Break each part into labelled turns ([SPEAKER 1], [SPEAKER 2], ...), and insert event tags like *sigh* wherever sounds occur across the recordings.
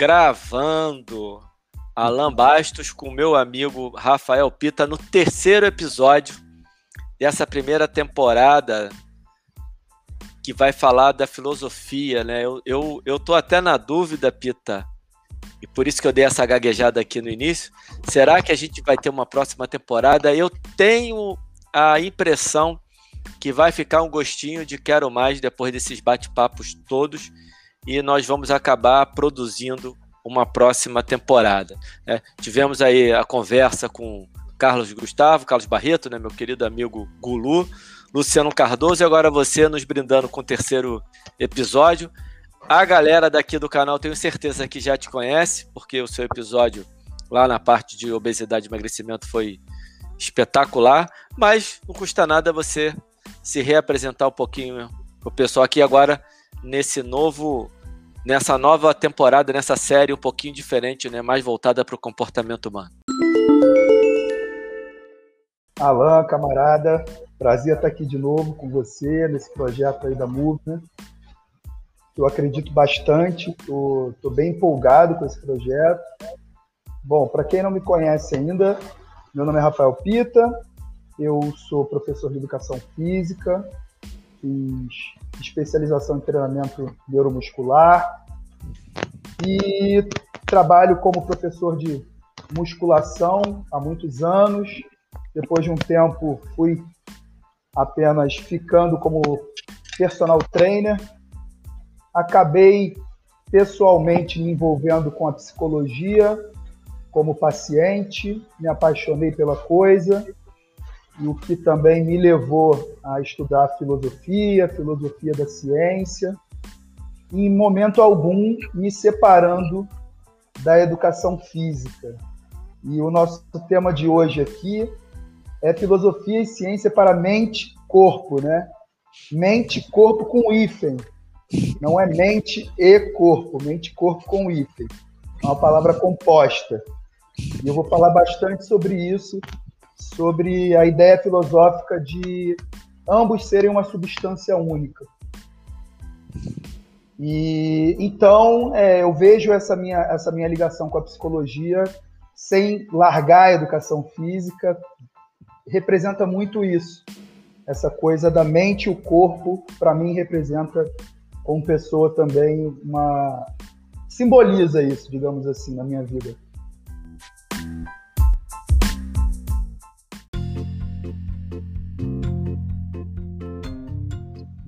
[SPEAKER 1] gravando Alan Bastos com meu amigo Rafael Pita no terceiro episódio dessa primeira temporada que vai falar da filosofia, né? Eu, eu, eu tô até na dúvida, Pita, e por isso que eu dei essa gaguejada aqui no início. Será que a gente vai ter uma próxima temporada? Eu tenho a impressão que vai ficar um gostinho de quero mais depois desses bate-papos todos e nós vamos acabar produzindo uma próxima temporada. Né? Tivemos aí a conversa com Carlos Gustavo, Carlos Barreto, né, meu querido amigo Gulu, Luciano Cardoso e agora você nos brindando com o terceiro episódio. A galera daqui do canal tenho certeza que já te conhece, porque o seu episódio lá na parte de obesidade e emagrecimento foi espetacular, mas não custa nada você se reapresentar um pouquinho o pessoal aqui agora nesse novo nessa nova temporada, nessa série um pouquinho diferente, né, mais voltada para o comportamento humano.
[SPEAKER 2] Alan, camarada, prazer estar aqui de novo com você nesse projeto aí da Movement. Eu acredito bastante, estou bem empolgado com esse projeto. Bom, para quem não me conhece ainda, meu nome é Rafael Pita, eu sou professor de educação física, fiz especialização em treinamento neuromuscular e trabalho como professor de musculação há muitos anos. Depois de um tempo, fui apenas ficando como personal trainer. Acabei pessoalmente me envolvendo com a psicologia como paciente, me apaixonei pela coisa e o que também me levou a estudar filosofia, filosofia da ciência, e em momento algum me separando da educação física. E o nosso tema de hoje aqui é filosofia e ciência para mente corpo, né? Mente corpo com hífen. Não é mente e corpo, mente corpo com hífen. É uma palavra composta. E eu vou falar bastante sobre isso sobre a ideia filosófica de ambos serem uma substância única. E então é, eu vejo essa minha, essa minha ligação com a psicologia sem largar a educação física, representa muito isso. Essa coisa da mente e o corpo, para mim, representa como pessoa também uma. simboliza isso, digamos assim, na minha vida.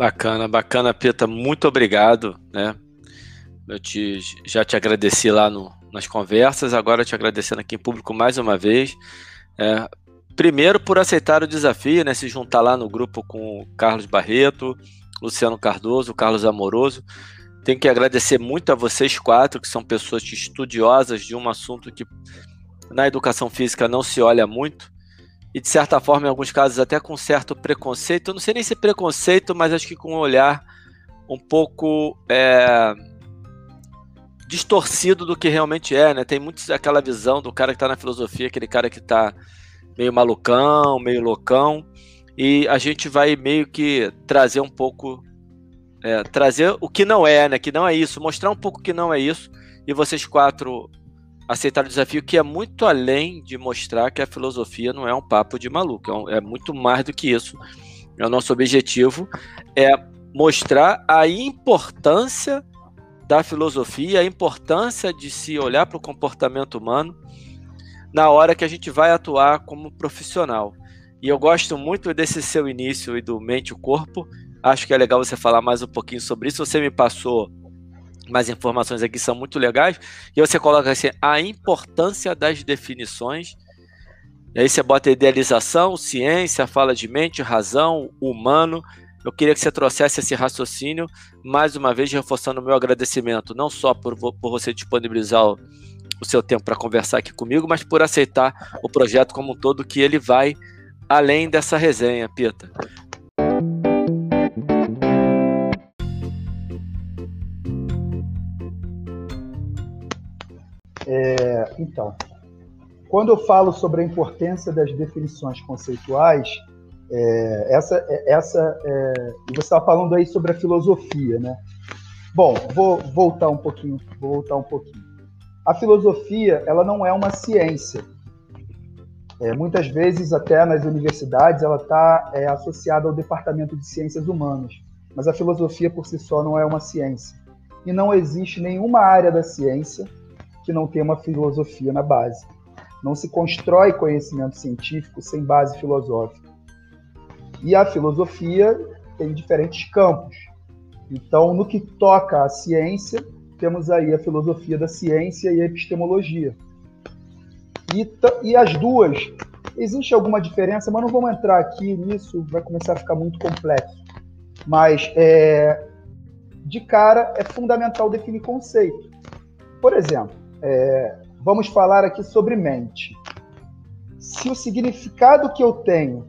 [SPEAKER 1] Bacana, bacana, Peta. Muito obrigado, né? Eu te, já te agradeci lá no, nas conversas, agora te agradecendo aqui em público mais uma vez. É, primeiro por aceitar o desafio, né? Se juntar lá no grupo com o Carlos Barreto, Luciano Cardoso, Carlos Amoroso. Tenho que agradecer muito a vocês quatro, que são pessoas estudiosas de um assunto que na educação física não se olha muito e de certa forma, em alguns casos, até com certo preconceito. Eu não sei nem se preconceito, mas acho que com um olhar um pouco é, distorcido do que realmente é, né? Tem muito aquela visão do cara que está na filosofia, aquele cara que está meio malucão, meio loucão, e a gente vai meio que trazer um pouco, é, trazer o que não é, né? Que não é isso, mostrar um pouco que não é isso, e vocês quatro aceitar o desafio que é muito além de mostrar que a filosofia não é um papo de maluco, é, um, é muito mais do que isso. É o nosso objetivo é mostrar a importância da filosofia, a importância de se olhar para o comportamento humano na hora que a gente vai atuar como profissional. E eu gosto muito desse seu início e do mente o corpo. Acho que é legal você falar mais um pouquinho sobre isso. Você me passou mais informações aqui são muito legais. E você coloca assim, a importância das definições. E aí você bota idealização, ciência, fala de mente, razão, humano. Eu queria que você trouxesse esse raciocínio, mais uma vez reforçando o meu agradecimento, não só por, por você disponibilizar o, o seu tempo para conversar aqui comigo, mas por aceitar o projeto como um todo, que ele vai além dessa resenha, Pita.
[SPEAKER 2] É, então, quando eu falo sobre a importância das definições conceituais, é, essa, é, essa, é, você estava falando aí sobre a filosofia, né? Bom, vou voltar um pouquinho, vou voltar um pouquinho. a filosofia ela não é uma ciência. É, muitas vezes, até nas universidades, ela está é, associada ao departamento de ciências humanas. Mas a filosofia por si só não é uma ciência. E não existe nenhuma área da ciência que não tenha uma filosofia na base. Não se constrói conhecimento científico sem base filosófica. E a filosofia tem diferentes campos. Então, no que toca à ciência, temos aí a filosofia da ciência e a epistemologia. E, e as duas, existe alguma diferença, mas não vamos entrar aqui nisso, vai começar a ficar muito complexo. Mas, é, de cara, é fundamental definir conceito. Por exemplo, é, vamos falar aqui sobre mente. Se o significado que eu tenho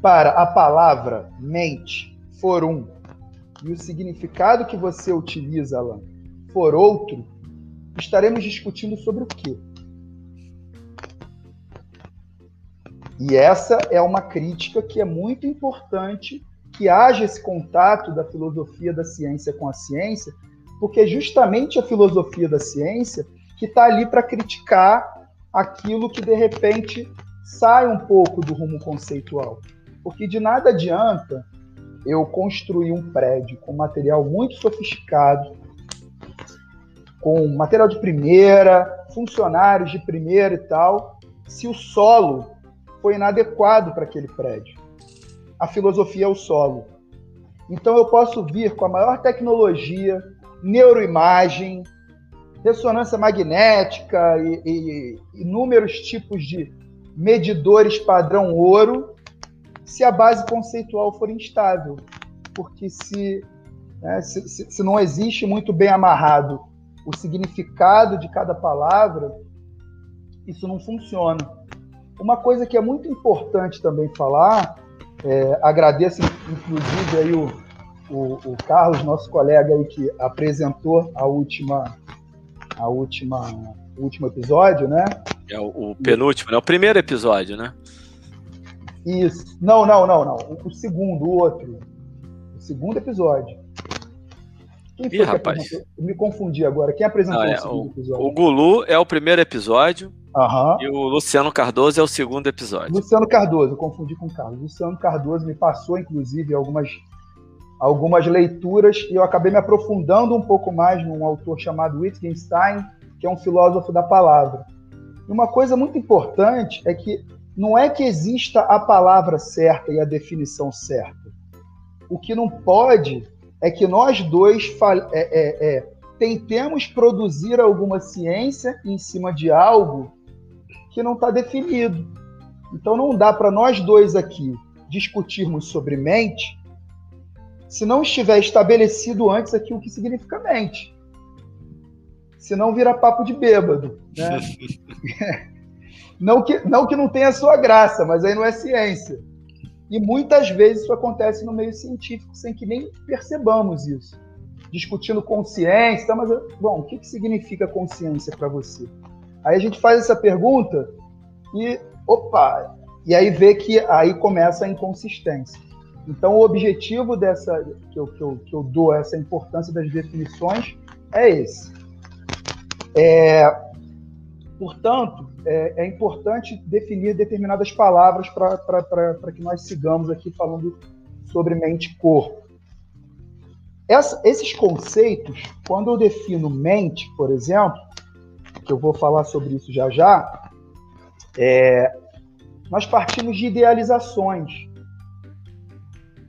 [SPEAKER 2] para a palavra mente for um e o significado que você utiliza, Alan, for outro, estaremos discutindo sobre o quê? E essa é uma crítica que é muito importante que haja esse contato da filosofia da ciência com a ciência, porque é justamente a filosofia da ciência que está ali para criticar aquilo que de repente sai um pouco do rumo conceitual. Porque de nada adianta eu construir um prédio com material muito sofisticado, com material de primeira, funcionários de primeira e tal, se o solo foi inadequado para aquele prédio. A filosofia é o solo. Então eu posso vir com a maior tecnologia, neuroimagem, ressonância magnética e, e inúmeros tipos de medidores padrão ouro, se a base conceitual for instável. Porque se, né, se, se, não existe muito bem amarrado o significado de cada palavra, isso não funciona. Uma coisa que é muito importante também falar, é, agradeço inclusive aí o, o, o, Carlos, nosso colega aí que apresentou a última, a última, o último episódio, né?
[SPEAKER 1] É o, o penúltimo, né? O primeiro episódio, né?
[SPEAKER 2] Isso. Não, não, não, não. O, o segundo, o outro. O segundo episódio.
[SPEAKER 1] Quem foi Ih, rapaz. Eu
[SPEAKER 2] me confundi agora. Quem apresentou
[SPEAKER 1] é, o segundo episódio? O Gulu é o primeiro episódio.
[SPEAKER 2] Uhum.
[SPEAKER 1] E o Luciano Cardoso é o segundo episódio.
[SPEAKER 2] Luciano Cardoso, eu confundi com o Carlos. Luciano Cardoso me passou, inclusive, algumas, algumas leituras e eu acabei me aprofundando um pouco mais num autor chamado Wittgenstein, que é um filósofo da palavra. E uma coisa muito importante é que não é que exista a palavra certa e a definição certa. O que não pode é que nós dois é, é, é, tentemos produzir alguma ciência em cima de algo que não está definido. Então não dá para nós dois aqui discutirmos sobre mente se não estiver estabelecido antes aqui o que significa mente. Senão vira papo de bêbado. Né? *laughs* não, que, não que não tenha sua graça, mas aí não é ciência. E muitas vezes isso acontece no meio científico sem que nem percebamos isso. Discutindo consciência, mas, bom, o que, que significa consciência para você? Aí a gente faz essa pergunta e, opa, e aí vê que aí começa a inconsistência. Então, o objetivo dessa, que eu, que eu, que eu dou, essa importância das definições, é esse. É, portanto, é, é, importante definir determinadas palavras para que nós sigamos aqui falando sobre mente corpo. Essa, esses conceitos, quando eu defino mente, por exemplo, que eu vou falar sobre isso já já, é, nós partimos de idealizações.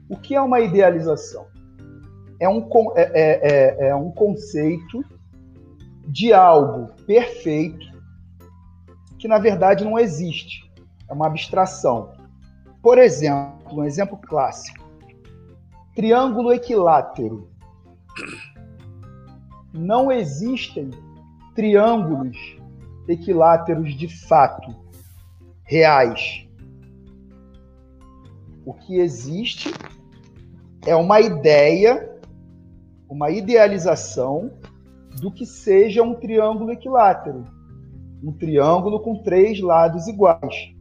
[SPEAKER 2] O que é uma idealização? É um, é, é, é, é um conceito de algo perfeito que, na verdade, não existe. É uma abstração. Por exemplo, um exemplo clássico: triângulo equilátero. Não existem triângulos equiláteros de fato, reais. O que existe é uma ideia, uma idealização do que seja um triângulo equilátero. Um triângulo com três lados iguais.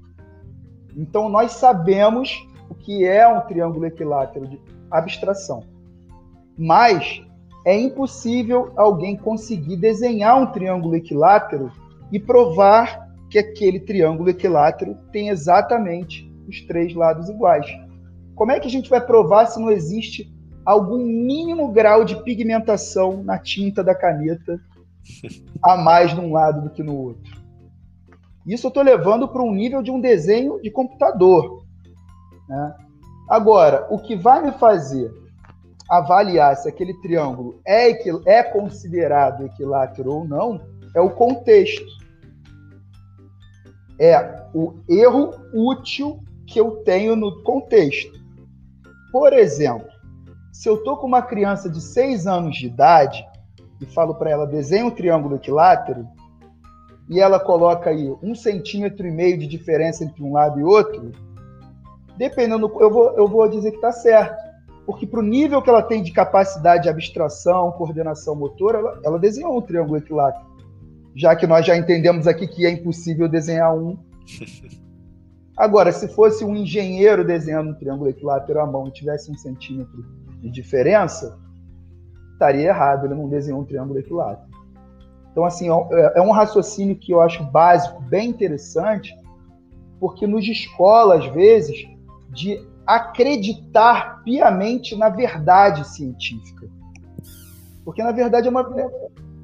[SPEAKER 2] Então, nós sabemos o que é um triângulo equilátero de abstração. Mas é impossível alguém conseguir desenhar um triângulo equilátero e provar que aquele triângulo equilátero tem exatamente os três lados iguais. Como é que a gente vai provar se não existe algum mínimo grau de pigmentação na tinta da caneta a mais num lado do que no outro? Isso eu estou levando para um nível de um desenho de computador. Né? Agora, o que vai me fazer avaliar se aquele triângulo é, é considerado equilátero ou não é o contexto. É o erro útil que eu tenho no contexto. Por exemplo, se eu estou com uma criança de 6 anos de idade e falo para ela desenhe um triângulo equilátero e ela coloca aí um centímetro e meio de diferença entre um lado e outro, dependendo, eu vou, eu vou dizer que está certo. Porque para o nível que ela tem de capacidade de abstração, coordenação motora, ela, ela desenhou um triângulo equilátero. Já que nós já entendemos aqui que é impossível desenhar um. *laughs* Agora, se fosse um engenheiro desenhando um triângulo equilátero à mão e tivesse um centímetro de diferença, estaria errado, ele não desenhou um triângulo equilátero. Então, assim, é, é um raciocínio que eu acho básico, bem interessante, porque nos escola, às vezes, de acreditar piamente na verdade científica. Porque, na verdade, é uma,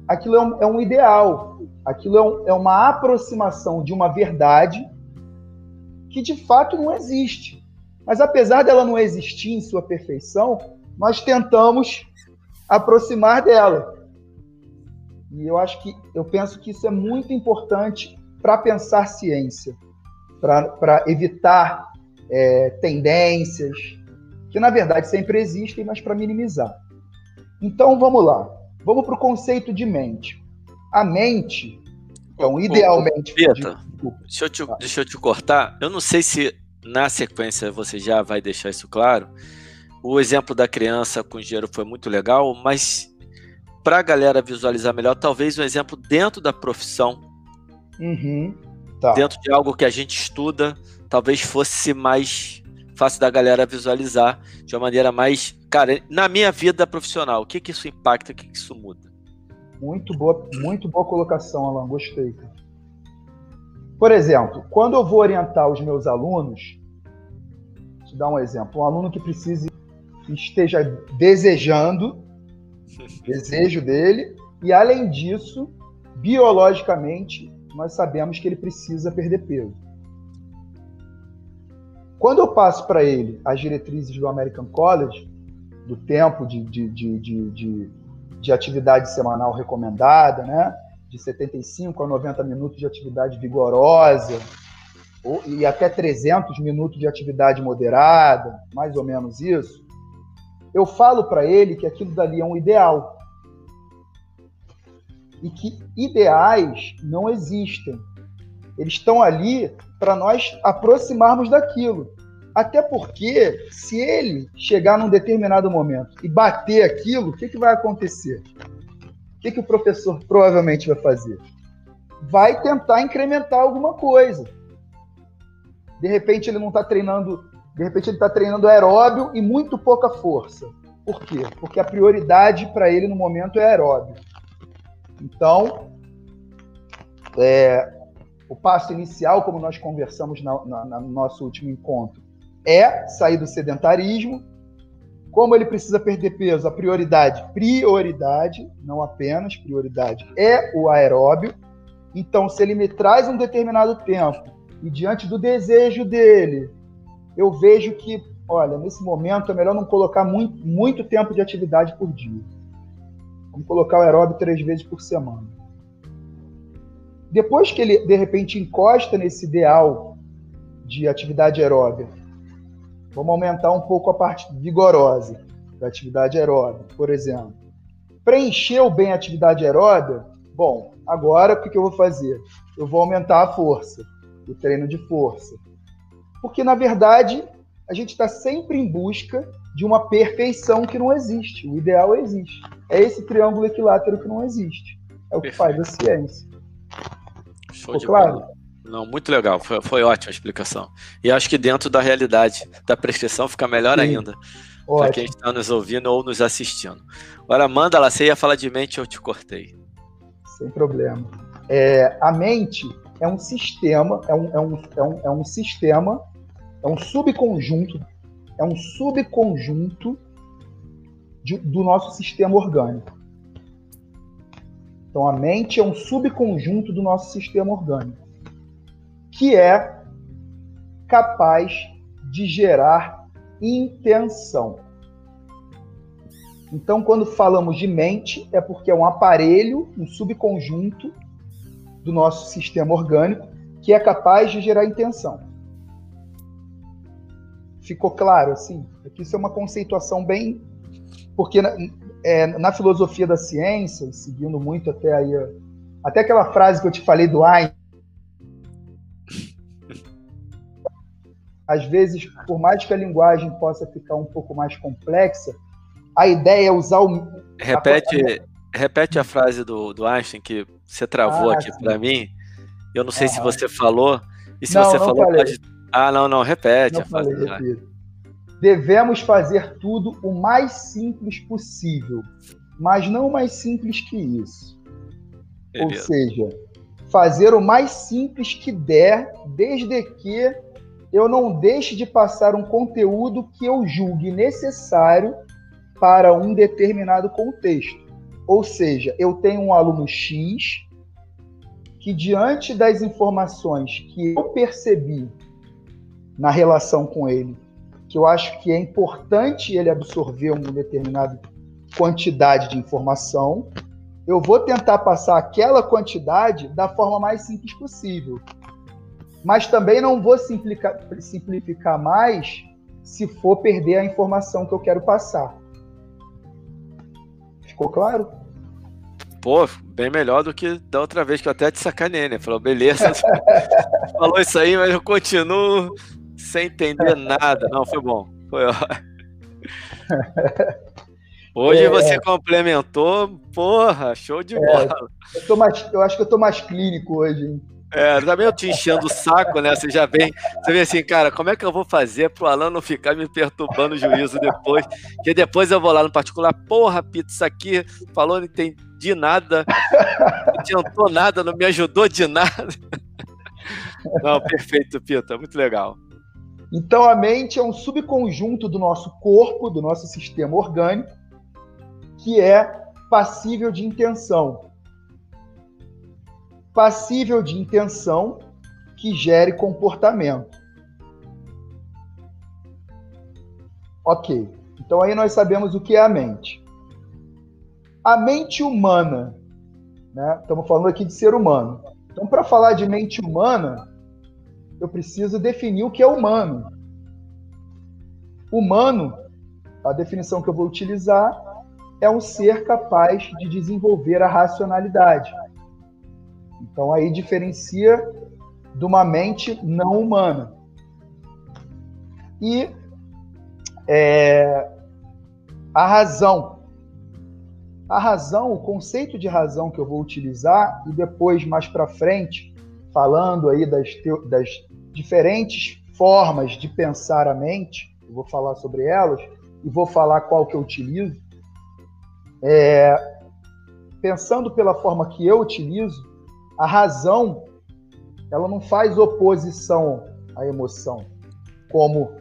[SPEAKER 2] aquilo é um, é um ideal, aquilo é, um, é uma aproximação de uma verdade que, de fato, não existe. Mas, apesar dela não existir em sua perfeição, nós tentamos aproximar dela. E eu acho que, eu penso que isso é muito importante para pensar ciência, para evitar é, tendências, que na verdade sempre existem, mas para minimizar. Então vamos lá, vamos para o conceito de mente. A mente, então, idealmente.
[SPEAKER 1] Peta, deixa, eu te, deixa eu te cortar. Eu não sei se na sequência você já vai deixar isso claro. O exemplo da criança com dinheiro foi muito legal, mas para a galera visualizar melhor, talvez um exemplo dentro da profissão,
[SPEAKER 2] uhum, tá.
[SPEAKER 1] dentro de algo que a gente estuda, talvez fosse mais fácil da galera visualizar de uma maneira mais. Cara, na minha vida profissional, o que, que isso impacta, o que, que isso muda?
[SPEAKER 2] Muito boa, muito boa colocação, Alan, gostei. Por exemplo, quando eu vou orientar os meus alunos, vou te dar um exemplo, um aluno que precise, que esteja desejando, *laughs* desejo dele, e além disso, biologicamente, nós sabemos que ele precisa perder peso. Quando eu passo para ele as diretrizes do American College, do tempo de, de, de, de, de atividade semanal recomendada, né? De 75 a 90 minutos de atividade vigorosa, ou, e até 300 minutos de atividade moderada, mais ou menos isso, eu falo para ele que aquilo dali é um ideal. E que ideais não existem. Eles estão ali para nós aproximarmos daquilo. Até porque, se ele chegar num determinado momento e bater aquilo, o que, que vai acontecer? Que, que o professor provavelmente vai fazer? Vai tentar incrementar alguma coisa. De repente ele não está treinando, de repente ele está treinando aeróbio e muito pouca força. Por quê? Porque a prioridade para ele no momento é aeróbio. Então, é, o passo inicial, como nós conversamos na, na, no nosso último encontro, é sair do sedentarismo. Como ele precisa perder peso, a prioridade, prioridade, não apenas prioridade, é o aeróbio. Então, se ele me traz um determinado tempo e diante do desejo dele, eu vejo que, olha, nesse momento é melhor não colocar muito, muito tempo de atividade por dia. Vamos colocar o aeróbio três vezes por semana. Depois que ele, de repente, encosta nesse ideal de atividade aeróbica, vamos aumentar um pouco a parte vigorosa da atividade aeróbica, por exemplo. Preencheu bem a atividade aeróbica? Bom, agora o que, eu vou fazer? Eu vou aumentar a força, o treino de força. Porque, na verdade, a gente está sempre em busca de uma perfeição que não existe. O ideal existe. É esse triângulo equilátero que não existe. É o que Perfeito. faz a ciência.
[SPEAKER 1] Show Ficou claro? Bola. Não, muito legal, foi, foi ótima a explicação. E acho que dentro da realidade da prescrição fica melhor Sim. ainda. Para quem está nos ouvindo ou nos assistindo. Agora, manda lá, você ia falar de mente, eu te cortei.
[SPEAKER 2] Sem problema. É, a mente é um sistema, é um, é um, é um, é um sistema, é um subconjunto, é um subconjunto de, do nosso sistema orgânico. Então, a mente é um subconjunto do nosso sistema orgânico, que é capaz de gerar intenção. Então, quando falamos de mente, é porque é um aparelho, um subconjunto do nosso sistema orgânico que é capaz de gerar intenção. Ficou claro assim? Aqui isso é uma conceituação bem. Porque na, é, na filosofia da ciência, seguindo muito até aí. Até aquela frase que eu te falei do Einstein. Às vezes, por mais que a linguagem possa ficar um pouco mais complexa, a ideia é usar o.
[SPEAKER 1] Repete, a... repete a frase do, do Einstein que você travou ah, aqui para mim. Eu não sei ah, se você falou. E se não, você não falou. Pode... Ah, não, não, repete não a frase. Falei,
[SPEAKER 2] Devemos fazer tudo o mais simples possível, mas não mais simples que isso. Beleza. Ou seja, fazer o mais simples que der, desde que eu não deixe de passar um conteúdo que eu julgue necessário para um determinado contexto. Ou seja, eu tenho um aluno X que, diante das informações que eu percebi na relação com ele, que eu acho que é importante ele absorver uma determinada quantidade de informação, eu vou tentar passar aquela quantidade da forma mais simples possível. Mas também não vou simplificar, simplificar mais se for perder a informação que eu quero passar. Ficou claro?
[SPEAKER 1] Pô, bem melhor do que da outra vez que eu até te sacanei, né? Falou, beleza, *laughs* falou isso aí, mas eu continuo sem entender nada. Não, foi bom. Foi *laughs* Hoje é, você complementou, porra, show de é, bola.
[SPEAKER 2] Eu, mais, eu, acho que eu tô mais clínico hoje, hein?
[SPEAKER 1] É, também eu te enchendo o saco, né? Você já vem, você vem assim, cara, como é que eu vou fazer pro Alan não ficar me perturbando o juízo depois? Que depois eu vou lá no particular, porra, Pito, isso aqui falou, não entendi nada, não adiantou nada, não me ajudou de nada. *laughs* Não, perfeito, Pito, muito legal.
[SPEAKER 2] Então a mente é um subconjunto do nosso corpo, do nosso sistema orgânico, que é passível de intenção passível de intenção que gere comportamento. Ok, então aí nós sabemos o que é a mente. A mente humana, né? Estamos falando aqui de ser humano. Então, para falar de mente humana, eu preciso definir o que é humano. Humano, a definição que eu vou utilizar é um ser capaz de desenvolver a racionalidade. Então aí diferencia de uma mente não humana. E é, a razão. A razão, o conceito de razão que eu vou utilizar, e depois, mais para frente, falando aí das, das diferentes formas de pensar a mente, eu vou falar sobre elas, e vou falar qual que eu utilizo. É, pensando pela forma que eu utilizo, a razão ela não faz oposição à emoção, como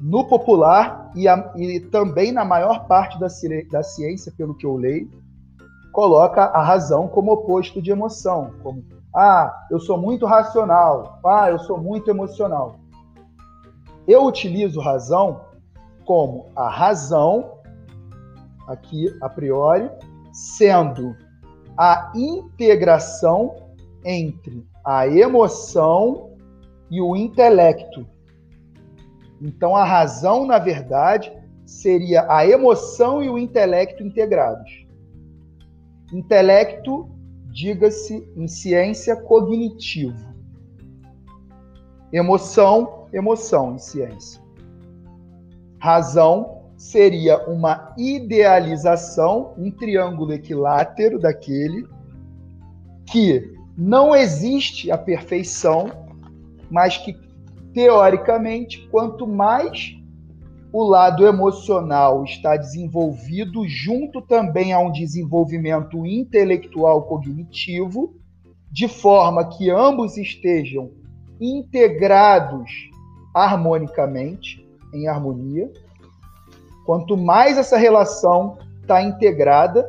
[SPEAKER 2] no popular e, a, e também na maior parte da, da ciência, pelo que eu leio, coloca a razão como oposto de emoção, como ah, eu sou muito racional, ah, eu sou muito emocional. Eu utilizo razão como a razão, aqui a priori, sendo a integração entre a emoção e o intelecto. Então, a razão, na verdade, seria a emoção e o intelecto integrados. Intelecto, diga-se em ciência, cognitivo. Emoção, emoção em ciência. Razão seria uma idealização, um triângulo equilátero daquele que não existe a perfeição, mas que, teoricamente, quanto mais o lado emocional está desenvolvido junto também a um desenvolvimento intelectual cognitivo, de forma que ambos estejam integrados harmonicamente, em harmonia. Quanto mais essa relação está integrada,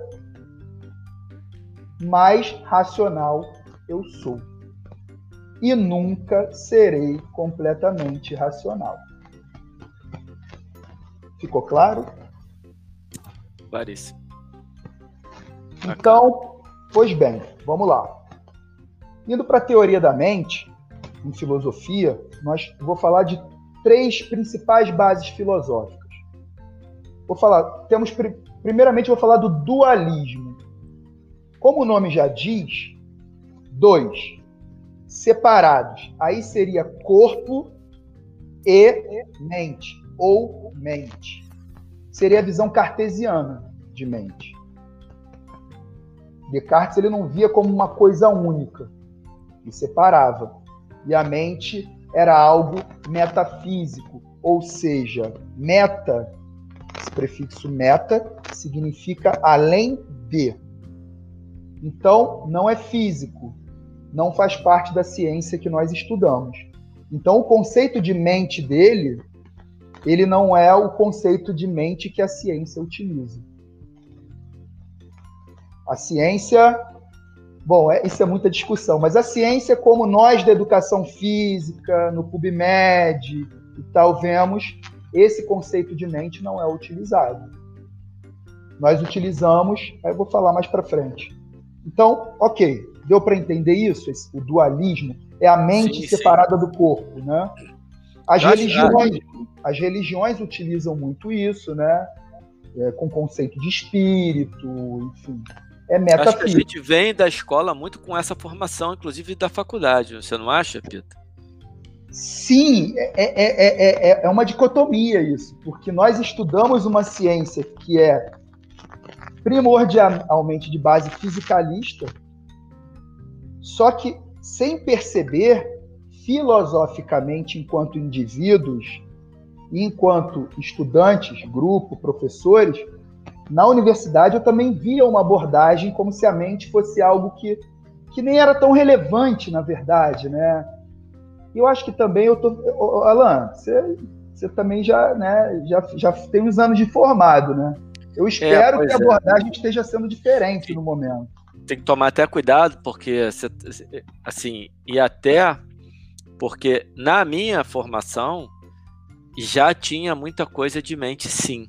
[SPEAKER 2] mais racional eu sou. E nunca serei completamente racional. Ficou claro?
[SPEAKER 1] Claríssimo.
[SPEAKER 2] Então, pois bem, vamos lá. Indo para a teoria da mente, em filosofia, nós vou falar de três principais bases filosóficas. Vou falar, temos primeiramente vou falar do dualismo. Como o nome já diz, dois separados. Aí seria corpo e mente ou mente. Seria a visão cartesiana de mente. Descartes ele não via como uma coisa única, ele separava. E a mente era algo metafísico, ou seja, meta, esse prefixo meta significa além de. Então, não é físico, não faz parte da ciência que nós estudamos. Então, o conceito de mente dele ele não é o conceito de mente que a ciência utiliza. A ciência, bom, é, isso é muita discussão, mas a ciência, como nós da educação física, no PubMed e tal, vemos, esse conceito de mente não é utilizado. Nós utilizamos, aí eu vou falar mais para frente. Então, ok, deu para entender isso? Esse, o dualismo é a mente sim, separada sim. do corpo, né? As religiões, as religiões utilizam muito isso, né? É, com conceito de espírito, enfim. É metafísico.
[SPEAKER 1] a gente vem da escola muito com essa formação, inclusive da faculdade, você não acha, Pita?
[SPEAKER 2] Sim, é, é, é, é, uma dicotomia isso, porque nós estudamos uma ciência que é primordialmente de base fisicalista, só que sem perceber filosoficamente enquanto indivíduos enquanto estudantes, grupo, professores, na universidade eu também via uma abordagem como se a mente fosse algo que, que nem era tão relevante, na verdade, né? E eu acho que também eu tô... Alan, você, você também já, né, já, já tem uns anos de formado, né? Eu espero é, que a é. abordagem é. esteja sendo diferente no momento.
[SPEAKER 1] Tem que tomar até cuidado, porque, assim, e até porque na minha formação já tinha muita coisa de mente, sim.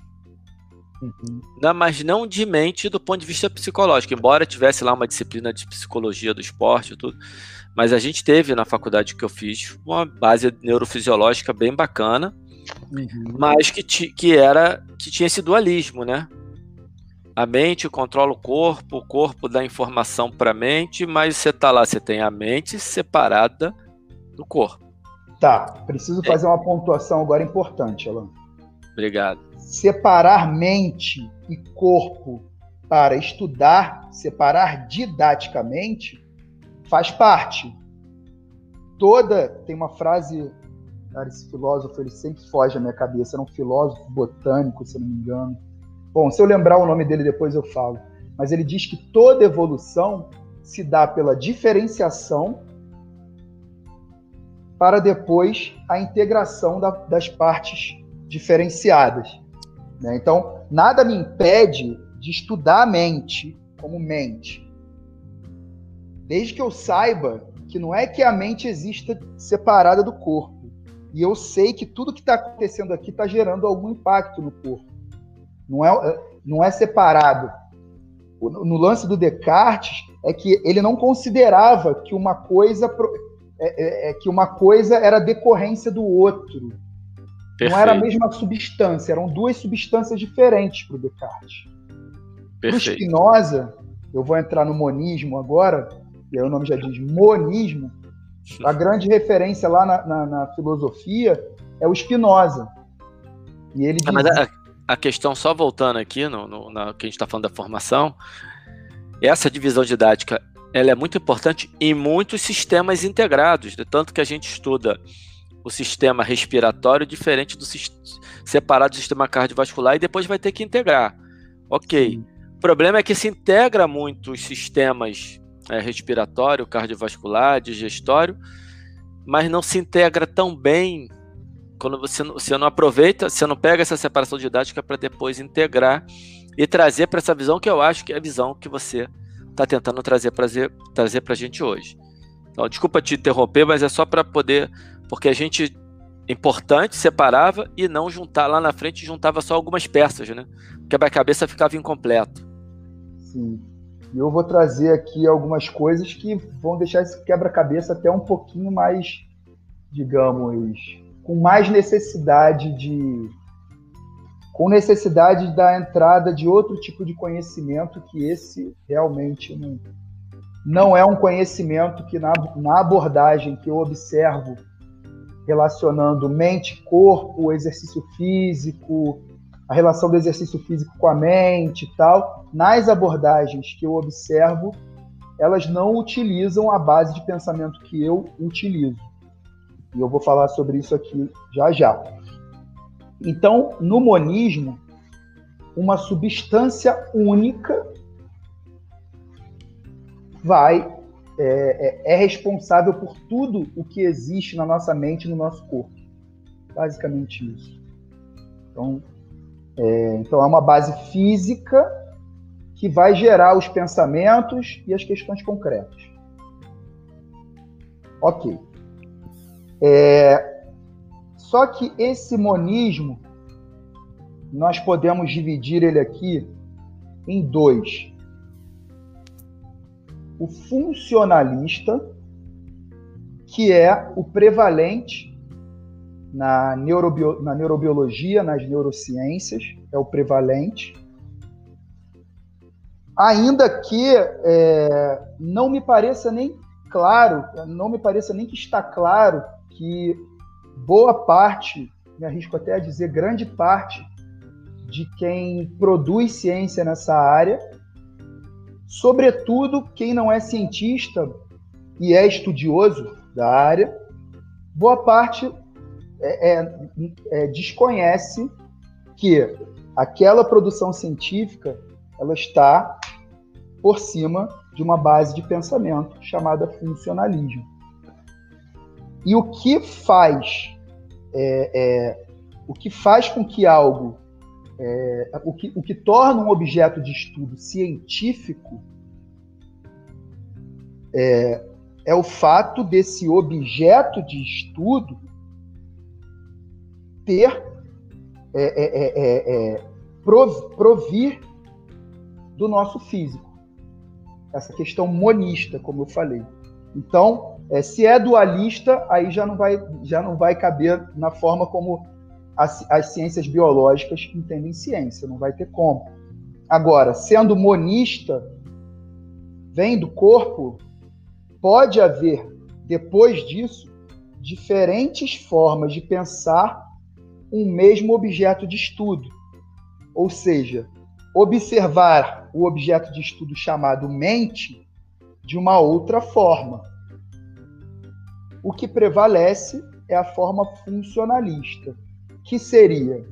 [SPEAKER 1] Uhum. Não, mas não de mente do ponto de vista psicológico, embora tivesse lá uma disciplina de psicologia do esporte e tudo, mas a gente teve na faculdade que eu fiz uma base neurofisiológica bem bacana, uhum. mas que, que era que tinha esse dualismo, né? A mente controla o corpo, o corpo dá informação para a mente, mas você tá lá, você tem a mente separada do corpo.
[SPEAKER 2] Tá, preciso fazer uma pontuação agora importante, Alan.
[SPEAKER 1] Obrigado.
[SPEAKER 2] Separar mente e corpo para estudar, separar didaticamente, faz parte. Toda. Tem uma frase. Cara, esse filósofo ele sempre foge à minha cabeça. Era um filósofo botânico, se não me engano. Bom, se eu lembrar o nome dele depois eu falo. Mas ele diz que toda evolução se dá pela diferenciação para depois a integração da, das partes diferenciadas. Né? Então, nada me impede de estudar a mente como mente, desde que eu saiba que não é que a mente exista separada do corpo. E eu sei que tudo que está acontecendo aqui está gerando algum impacto no corpo. Não é, não é separado. No lance do Descartes é que ele não considerava que uma coisa é, é, é, que uma coisa era decorrência do outro. Perfeito. Não era a mesma substância, eram duas substâncias diferentes para o Descartes. Para o Spinoza, eu vou entrar no monismo agora, e aí o nome já diz monismo, a grande referência lá na, na, na filosofia é o Spinoza.
[SPEAKER 1] E ele diz... A, questão, só voltando aqui, no, no na, que a gente está falando da formação, essa divisão didática ela é muito importante em muitos sistemas integrados, de tanto que a gente estuda o sistema respiratório diferente do separado do sistema cardiovascular e depois vai ter que integrar. Ok. O problema é que se integra muito os sistemas é, respiratório, cardiovascular, digestório, mas não se integra tão bem quando você, você não aproveita, você não pega essa separação didática para depois integrar e trazer para essa visão que eu acho que é a visão que você está tentando trazer para trazer a gente hoje. Então, desculpa te interromper, mas é só para poder, porque a gente importante separava e não juntar lá na frente juntava só algumas peças, né? Quebra-cabeça ficava incompleto.
[SPEAKER 2] Sim. Eu vou trazer aqui algumas coisas que vão deixar esse quebra-cabeça até um pouquinho mais, digamos, com mais necessidade de com necessidade da entrada de outro tipo de conhecimento que esse realmente não, não é um conhecimento que na, na abordagem que eu observo relacionando mente, corpo, exercício físico, a relação do exercício físico com a mente e tal, nas abordagens que eu observo, elas não utilizam a base de pensamento que eu utilizo. E eu vou falar sobre isso aqui já já. Então, no monismo, uma substância única vai é, é, é, responsável por tudo o que existe na nossa mente e no nosso corpo. Basicamente isso. Então, é, então é uma base física que vai gerar os pensamentos e as questões concretas. Ok. É, só que esse monismo, nós podemos dividir ele aqui em dois. O funcionalista, que é o prevalente na, na neurobiologia, nas neurociências, é o prevalente. Ainda que é, não me pareça nem claro, não me pareça nem que está claro que boa parte, me arrisco até a dizer grande parte, de quem produz ciência nessa área, sobretudo quem não é cientista e é estudioso da área, boa parte é, é, é, desconhece que aquela produção científica ela está por cima de uma base de pensamento chamada funcionalismo. E o que faz é, é, o que faz com que algo é, o, que, o que torna um objeto de estudo científico é, é o fato desse objeto de estudo ter é, é, é, é provir do nosso físico. Essa questão monista, como eu falei. Então, é, se é dualista, aí já não vai, já não vai caber na forma como as, as ciências biológicas entendem ciência, não vai ter como. Agora, sendo monista, vem do corpo, pode haver, depois disso, diferentes formas de pensar um mesmo objeto de estudo. Ou seja, observar o objeto de estudo chamado mente de uma outra forma. O que prevalece é a forma funcionalista, que seria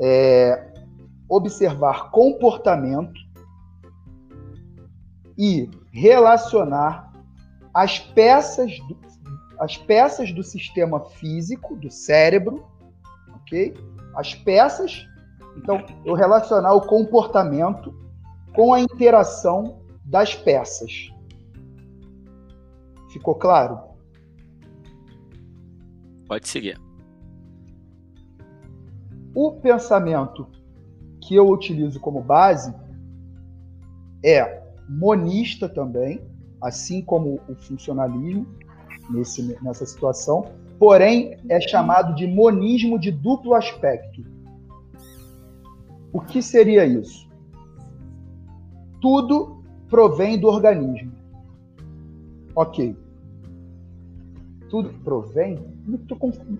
[SPEAKER 2] é, observar comportamento e relacionar as peças do, as peças do sistema físico do cérebro, ok? As peças, então eu relacionar o comportamento com a interação das peças. Ficou claro?
[SPEAKER 1] Pode seguir.
[SPEAKER 2] O pensamento que eu utilizo como base é monista também, assim como o funcionalismo nesse, nessa situação, porém é chamado de monismo de duplo aspecto. O que seria isso? Tudo provém do organismo. Ok. Tudo provém? Estou confuso.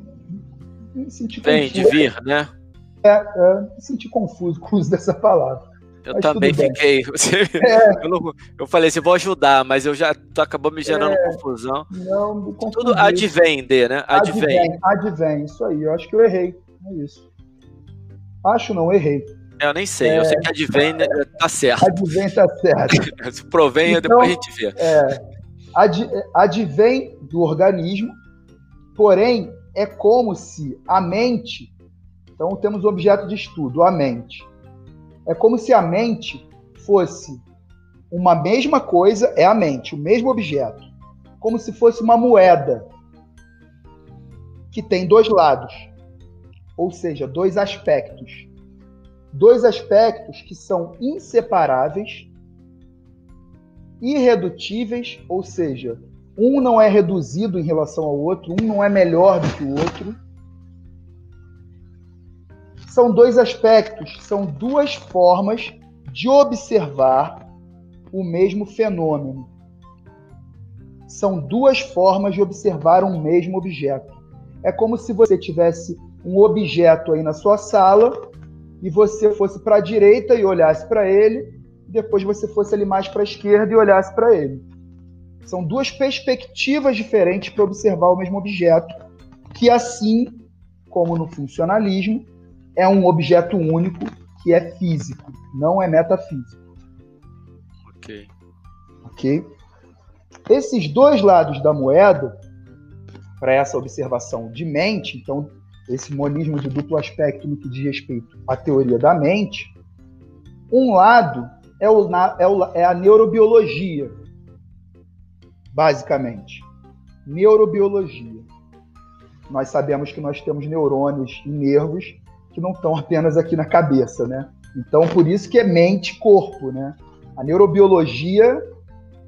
[SPEAKER 1] Me senti Vem, confuso. de vir, né?
[SPEAKER 2] É, é, me senti confuso com o uso dessa palavra.
[SPEAKER 1] Eu mas também fiquei. *laughs* É. Eu, não, eu, falei assim, vou ajudar, mas eu já tu acabou me gerando é. confusão. Não, me Tudo advém, D, né?
[SPEAKER 2] Advém. advém. Advém, isso aí. Eu acho que eu errei. É isso. Acho não, errei.
[SPEAKER 1] É, eu nem sei, é... eu sei que advém né, tá certo.
[SPEAKER 2] Advém tá certo. *laughs*
[SPEAKER 1] Se provenha, então, depois a gente vê.
[SPEAKER 2] É, ad, advém do organismo, porém é como se a mente, então temos o objeto de estudo, a mente. É como se a mente fosse uma mesma coisa, é a mente, o mesmo objeto. Como se fosse uma moeda que tem dois lados, ou seja, dois aspectos. Dois aspectos que são inseparáveis, irredutíveis, ou seja, um não é reduzido em relação ao outro, um não é melhor do que o outro. São dois aspectos, são duas formas de observar o mesmo fenômeno. São duas formas de observar um mesmo objeto. É como se você tivesse um objeto aí na sua sala e você fosse para a direita e olhasse para ele, depois você fosse ali mais para a esquerda e olhasse para ele. São duas perspectivas diferentes para observar o mesmo objeto, que assim como no funcionalismo, é um objeto único que é físico, não é metafísico.
[SPEAKER 1] Ok.
[SPEAKER 2] Ok? Esses dois lados da moeda, para essa observação de mente, então, esse monismo de duplo aspecto no que diz respeito à teoria da mente, um lado é, o, é, o, é a neurobiologia, basicamente. Neurobiologia. Nós sabemos que nós temos neurônios e nervos que não estão apenas aqui na cabeça, né? Então, por isso que é mente-corpo, né? A neurobiologia,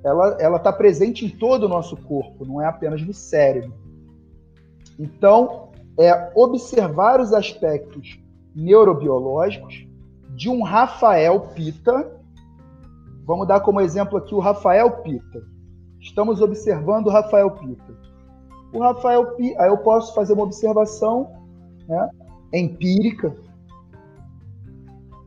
[SPEAKER 2] ela ela está presente em todo o nosso corpo, não é apenas no cérebro. Então, é observar os aspectos neurobiológicos de um Rafael Pita. Vamos dar como exemplo aqui o Rafael Pita. Estamos observando o Rafael Pita. O Rafael Pita, aí eu posso fazer uma observação né, empírica,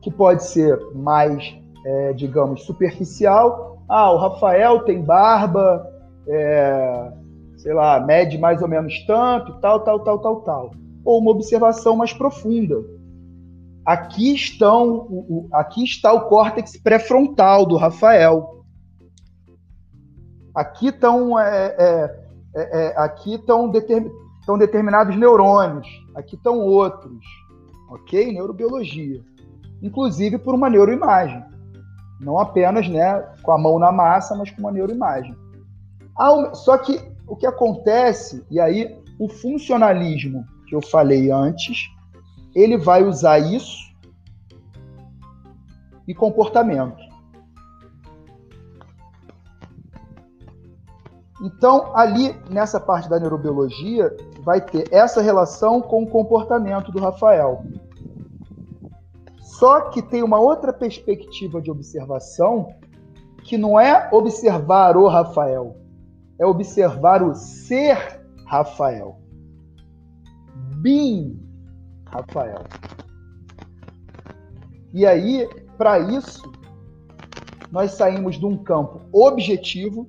[SPEAKER 2] que pode ser mais, é, digamos, superficial. Ah, o Rafael tem barba, é, sei lá, mede mais ou menos tanto, tal, tal, tal, tal, tal. Ou uma observação mais profunda. Aqui estão, o, aqui está o córtex pré-frontal do Rafael. Aqui estão, é, é, é, é aqui estão, determin, estão determinados neurônios. Aqui estão outros, ok? Neurobiologia, inclusive por uma neuroimagem, não apenas, né, com a mão na massa, mas com uma neuroimagem. Só que o que acontece, e aí o funcionalismo que eu falei antes, ele vai usar isso e comportamento. Então, ali nessa parte da neurobiologia, vai ter essa relação com o comportamento do Rafael. Só que tem uma outra perspectiva de observação que não é observar o Rafael, é observar o ser Rafael. Being Rafael. E aí, para isso, nós saímos de um campo objetivo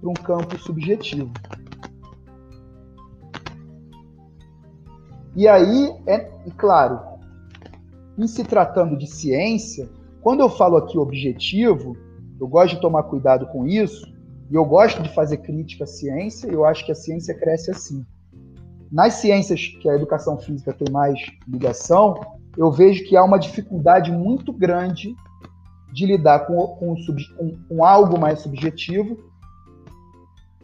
[SPEAKER 2] para um campo subjetivo. E aí, é e claro, em se tratando de ciência, quando eu falo aqui objetivo, eu gosto de tomar cuidado com isso, e eu gosto de fazer crítica à ciência, e eu acho que a ciência cresce assim. Nas ciências que a educação física tem mais ligação, eu vejo que há uma dificuldade muito grande de lidar com, com, com, com algo mais subjetivo,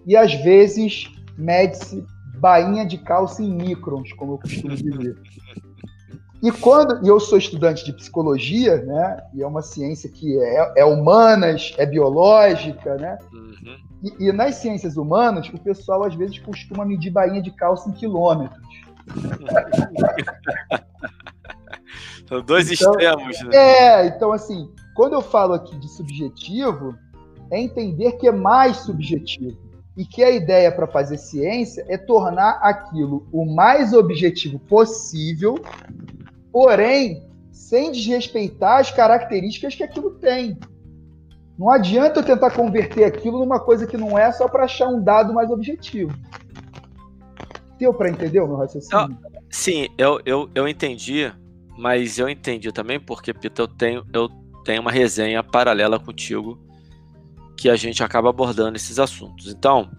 [SPEAKER 2] e às vezes mede-se bainha de calça em microns, como eu costumo dizer. E quando e eu sou estudante de psicologia, né? E é uma ciência que é, é humanas, é biológica, né? Uhum. E, e, nas ciências humanas, o pessoal às vezes costuma medir bainha de calça em quilômetros. *laughs*
[SPEAKER 1] São dois então, extremos, né?
[SPEAKER 2] É, então assim, quando eu falo aqui de subjetivo, é entender que é mais subjetivo e que a ideia para fazer ciência é tornar aquilo o mais objetivo possível, porém sem desrespeitar as características que aquilo tem. Não adianta eu tentar converter aquilo numa coisa que não é só para achar um dado mais objetivo. Deu para entender o meu raciocínio?
[SPEAKER 1] sim, eu, eu, eu entendi, mas eu entendi também porque, Pita, eu tenho, eu tenho uma resenha paralela contigo que a gente acaba abordando esses assuntos. Então,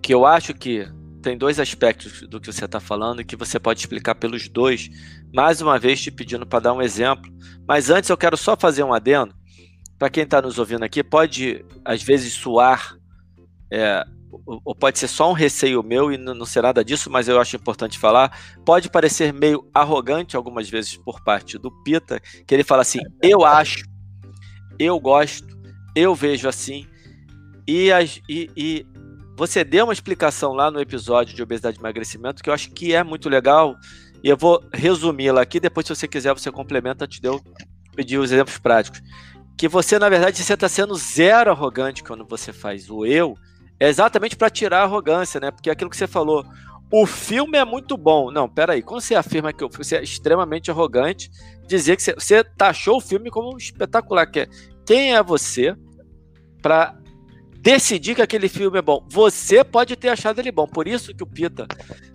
[SPEAKER 1] que eu acho que tem dois aspectos do que você está falando e que você pode explicar pelos dois, mais uma vez te pedindo para dar um exemplo. Mas antes eu quero só fazer um adendo. Para quem está nos ouvindo aqui, pode às vezes soar, é, ou pode ser só um receio meu e não ser nada disso, mas eu acho importante falar. Pode parecer meio arrogante algumas vezes por parte do Pita, que ele fala assim: eu acho, eu gosto, eu vejo assim. E, as, e, e você deu uma explicação lá no episódio de obesidade e emagrecimento que eu acho que é muito legal. E eu vou resumi-la aqui. Depois, se você quiser, você complementa. Te deu pedir os exemplos práticos. Que você, na verdade, você está sendo zero arrogante quando você faz o eu. É exatamente para tirar a arrogância, né? Porque aquilo que você falou. O filme é muito bom. Não, peraí. Quando você afirma que você é extremamente arrogante, dizer que você, você taxou o filme como espetacular. Que é, quem é você para decidir que aquele filme é bom. Você pode ter achado ele bom. Por isso que o Pita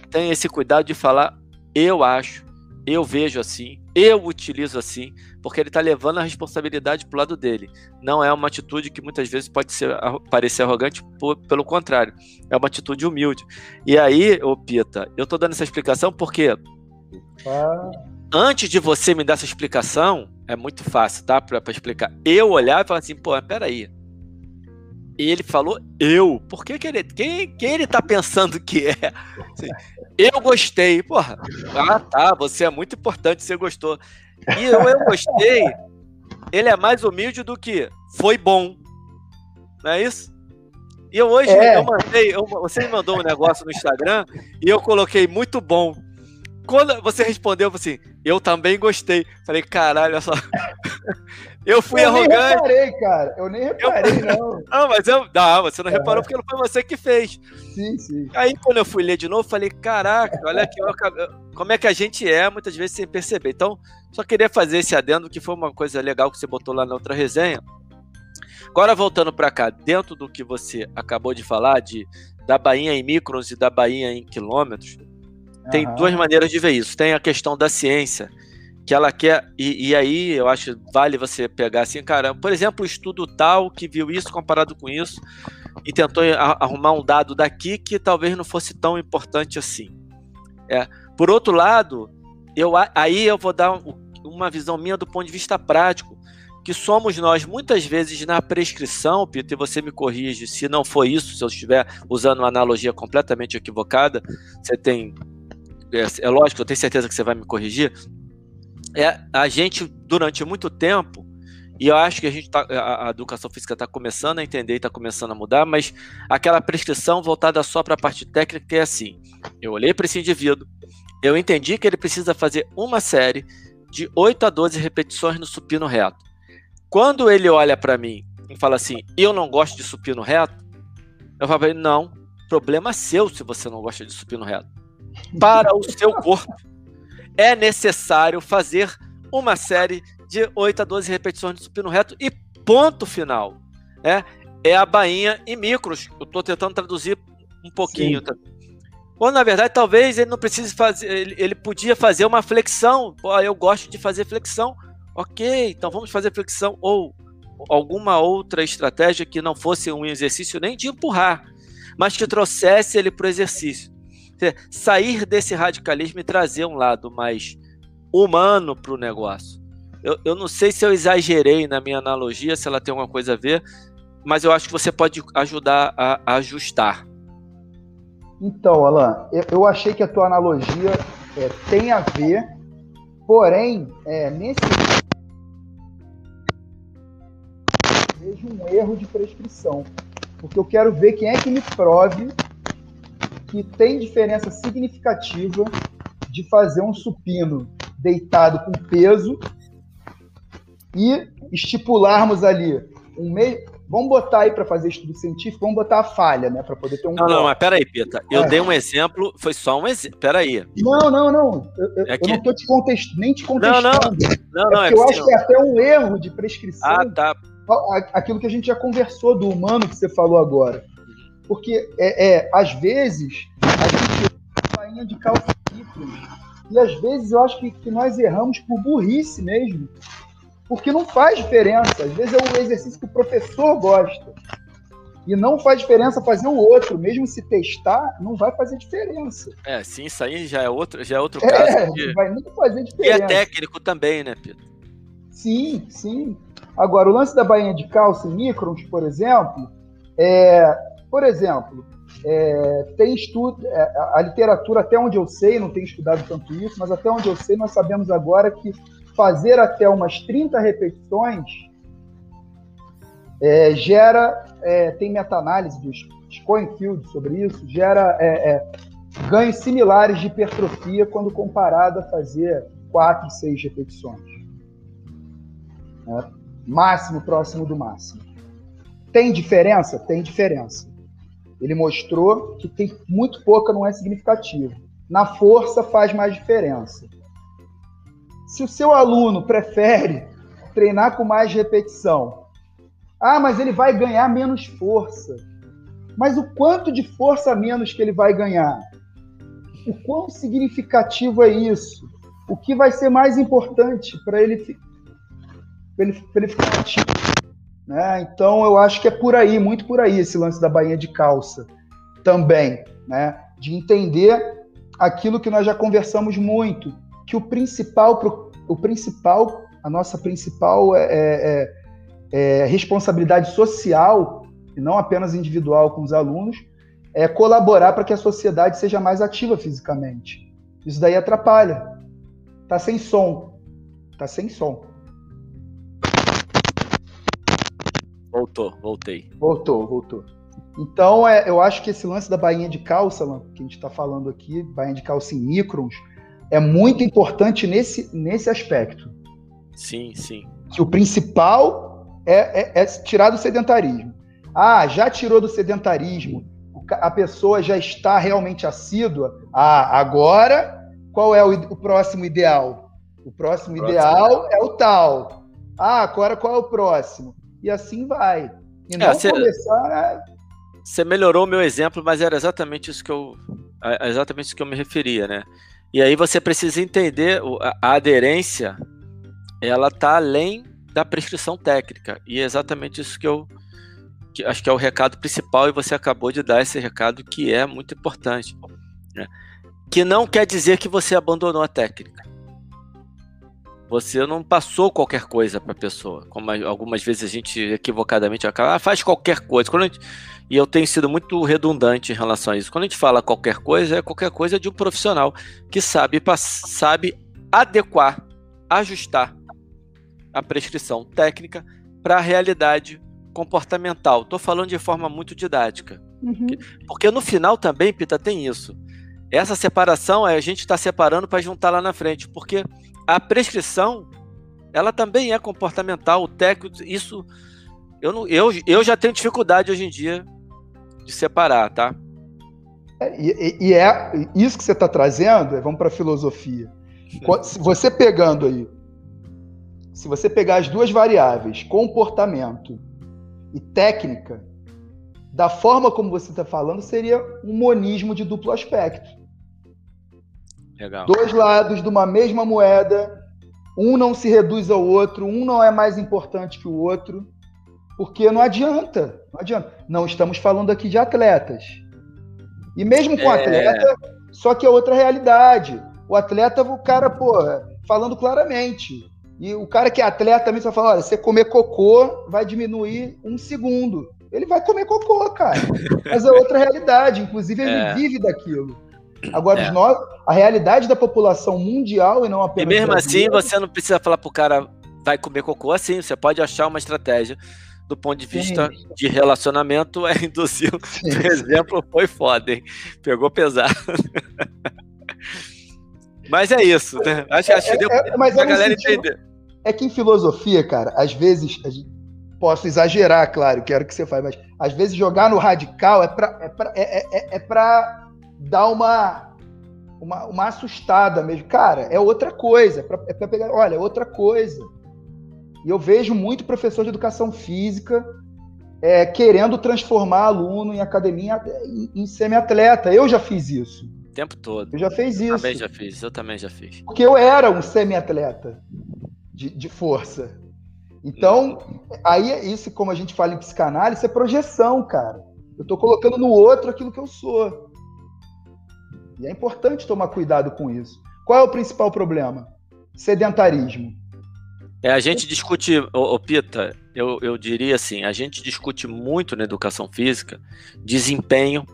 [SPEAKER 1] tem esse cuidado de falar, eu acho, eu vejo assim, eu utilizo assim, porque ele está levando a responsabilidade para o lado dele. Não é uma atitude que muitas vezes pode ser, parecer arrogante, por, pelo contrário, é uma atitude humilde. E aí, ô Pita, eu estou dando essa explicação porque ah. antes de você me dar essa explicação, é muito fácil, tá? Para explicar. Eu olhar e falar assim, pô, peraí, ele falou eu. Por que, que ele. Quem, quem ele tá pensando que é? Assim, eu gostei. Porra. Ah, tá. Você é muito importante, você gostou. E eu, eu gostei. Ele é mais humilde do que foi bom. Não é isso? E eu hoje é. eu mandei. Eu, você me mandou um negócio no Instagram e eu coloquei muito bom. Quando você respondeu assim, eu também gostei. Falei, caralho, olha só. *laughs* Eu fui eu arrogante. Eu nem
[SPEAKER 2] reparei, cara. Eu nem reparei, eu... não. *laughs*
[SPEAKER 1] Não, mas eu. Não, você não é. reparou porque não foi você que fez.
[SPEAKER 2] Sim, sim.
[SPEAKER 1] Aí, quando eu fui ler de novo, falei: caraca, olha aqui, como é que a gente é, muitas vezes sem perceber. Então, só queria fazer esse adendo, que foi uma coisa legal que você botou lá na outra resenha. Agora, voltando para cá, dentro do que você acabou de falar, de da Bahia em micros e da Bahia em quilômetros, tem uhum. duas maneiras de ver isso. Tem a questão da ciência que ela quer. E, e, aí eu acho vale você pegar assim, cara, por exemplo, o estudo tal que viu isso comparado com isso e tentou arrumar um dado daqui que talvez não fosse tão importante assim. É. Por outro lado, eu, aí eu vou dar uma visão minha do ponto de vista prático, que somos nós muitas vezes na prescrição, Peter, você me corrige se não foi isso, se eu estiver usando uma analogia completamente equivocada, você tem. É, é lógico, eu tenho certeza que você vai me corrigir, é, a gente, durante muito tempo, e eu acho que a gente tá, a, a educação física está começando a entender e está começando a mudar, mas aquela prescrição voltada só para a parte técnica é assim: eu olhei para esse indivíduo, eu entendi que ele precisa fazer uma série de 8 a 12 repetições no supino reto. Quando ele olha para mim e fala assim, eu não gosto de supino reto, eu falo para ele, não, problema seu se você não gosta de supino reto. Para o seu corpo é necessário fazer uma série de 8 a 12 repetições de supino reto e ponto final. É, é a bainha em micros. Eu estou tentando traduzir um pouquinho. Tá? Ou na verdade, talvez ele não precise fazer, ele, ele podia fazer uma flexão. Pô, eu gosto de fazer flexão. Ok, então vamos fazer flexão. Ou alguma outra estratégia que não fosse um exercício nem de empurrar, mas que trouxesse ele para o exercício sair desse radicalismo e trazer um lado mais humano para o negócio. Eu, eu não sei se eu exagerei na minha analogia, se ela tem alguma coisa a ver, mas eu acho que você pode ajudar a, a ajustar.
[SPEAKER 2] Então, Alan, eu, eu, achei que a tua analogia é, tem a ver, porém, é, nesse vejo um erro de prescrição, porque eu quero ver quem é que me prove que tem diferença significativa de fazer um supino deitado com peso e estipularmos ali um meio. vamos botar aí para fazer estudo científico, vamos botar a falha, né? Para poder ter um.
[SPEAKER 1] Não, não, mas peraí, Pita. Eu é. dei um exemplo, foi só um exemplo. Peraí.
[SPEAKER 2] Não, não, não. Eu, é que... eu não tô te contest... nem te contestando. Não, não. não, não é eu acho que é até um erro de prescrição.
[SPEAKER 1] Ah, tá.
[SPEAKER 2] Aquilo que a gente já conversou do humano que você falou agora. Porque, é, é às vezes, a gente bainha de calcíferos. E às vezes eu acho que, que nós erramos por burrice mesmo porque não faz diferença. Às vezes é um exercício que o professor gosta. E não faz diferença fazer o outro, mesmo se testar, não vai fazer diferença.
[SPEAKER 1] É, sim, isso aí já é outro, já é outro é, caso.
[SPEAKER 2] De... Vai nem fazer diferença.
[SPEAKER 1] E é técnico também, né, Pedro?
[SPEAKER 2] Sim, sim. Agora, o lance da bainha de calça em microns, por exemplo, é, por exemplo, é, tem estudo, é, a literatura, até onde eu sei, não tenho estudado tanto isso, mas até onde eu sei, nós sabemos agora que fazer até umas 30 repetições é, gera, é, tem meta-análise do Schoenfield sobre isso, gera é, é, ganhos similares de hipertrofia quando comparado a fazer 4, 6 repetições. Né? Máximo próximo do máximo. Tem diferença? Tem diferença. Ele mostrou que tem muito pouca, não é significativo. Na força faz mais diferença. Se o seu aluno prefere treinar com mais repetição, ah, mas ele vai ganhar menos força. Mas o quanto de força menos que ele vai ganhar? O quão significativo é isso? O que vai ser mais importante para ele, ele, ele ficar ativo? Né? Então, eu acho que é por aí, muito por aí, esse lance da bainha de calça também, né? de entender aquilo que nós já conversamos muito, que o principal, o principal, a nossa principal é, é, é, é responsabilidade social, e não apenas individual com os alunos, é colaborar para que a sociedade seja mais ativa fisicamente. Isso daí atrapalha. Tá sem som. Tá sem som.
[SPEAKER 1] Voltou, voltei.
[SPEAKER 2] Voltou, voltou. Então, é, eu acho que esse lance da bainha de calça, que a gente está falando aqui, bainha de calça em microns, é muito importante nesse, nesse aspecto.
[SPEAKER 1] Sim, sim.
[SPEAKER 2] Que o principal é, é, é tirar do sedentarismo. Ah, já tirou do sedentarismo, a pessoa já está realmente assídua. Ah, agora qual é o, o próximo ideal? O próximo, próximo ideal é o tal. Ah, agora qual é o próximo? E assim vai. E é, não cê, começar.
[SPEAKER 1] Você melhorou o meu exemplo, mas era exatamente isso que eu, exatamente isso que eu me referia, né? E aí você precisa entender a aderência, ela está além da prescrição técnica. E é exatamente isso que eu que acho que é o recado principal e você acabou de dar esse recado que é muito importante. Né? Que não quer dizer que você abandonou a técnica. Você não passou qualquer coisa para a pessoa, como algumas vezes a gente equivocadamente acaba, ah, faz qualquer coisa. Gente, e eu tenho sido muito redundante em relação a isso. Quando a gente fala qualquer coisa, é qualquer coisa de um profissional que sabe, sabe adequar, ajustar a prescrição técnica para a realidade comportamental. Estou falando de forma muito didática. Uhum. Porque no final também, Pita, tem isso. Essa separação é a gente está separando para juntar lá na frente, porque a prescrição ela também é comportamental, o técnico, isso eu, não, eu, eu já tenho dificuldade hoje em dia de separar, tá?
[SPEAKER 2] É, e, e, é isso que você está trazendo, vamos para a filosofia. Se você pegando aí, se você pegar as duas variáveis, comportamento e técnica, da forma como você está falando, seria um monismo de duplo aspecto.
[SPEAKER 1] Legal.
[SPEAKER 2] Dois lados de uma mesma moeda, um não se reduz ao outro, um não é mais importante que o outro, porque não adianta, não adianta. Não estamos falando aqui de atletas. E mesmo com é... atleta, só que é outra realidade. O atleta, o cara, pô, falando claramente. E o cara que é atleta também só fala: olha, você comer cocô vai diminuir um segundo. Ele vai comer cocô, cara. *laughs* Mas é outra realidade. Inclusive, ele é. vive daquilo. Agora, é. nós, a realidade da população mundial e não apenas.
[SPEAKER 1] E mesmo assim, você não precisa falar pro cara vai comer cocô assim. Você pode achar uma estratégia do ponto de vista Sim. de relacionamento. É induzir. Por exemplo, foi foda, hein? Pegou pesado. Mas é isso, né?
[SPEAKER 2] Acho, acho que é, deu é, pra é, galera sentido, entender. É que em filosofia, cara, às vezes, posso exagerar, claro, quero que você fale, mas às vezes jogar no radical é para é pra, é, é, é, é pra dar uma, uma, uma assustada mesmo. Cara, é outra coisa. É pra, é pra pegar, olha, é outra coisa. E eu vejo muito professor de educação física é, querendo transformar aluno em academia em, em semi-atleta. Eu já fiz isso.
[SPEAKER 1] O tempo todo.
[SPEAKER 2] Eu já fiz isso.
[SPEAKER 1] Eu também já fiz, eu também já fiz.
[SPEAKER 2] Porque eu era um semi-atleta de, de força. Então, aí é isso, como a gente fala em psicanálise, é projeção, cara. Eu estou colocando no outro aquilo que eu sou. E é importante tomar cuidado com isso. Qual é o principal problema? Sedentarismo.
[SPEAKER 1] É, a gente discute, ô, ô Pita, eu, eu diria assim, a gente discute muito na educação física desempenho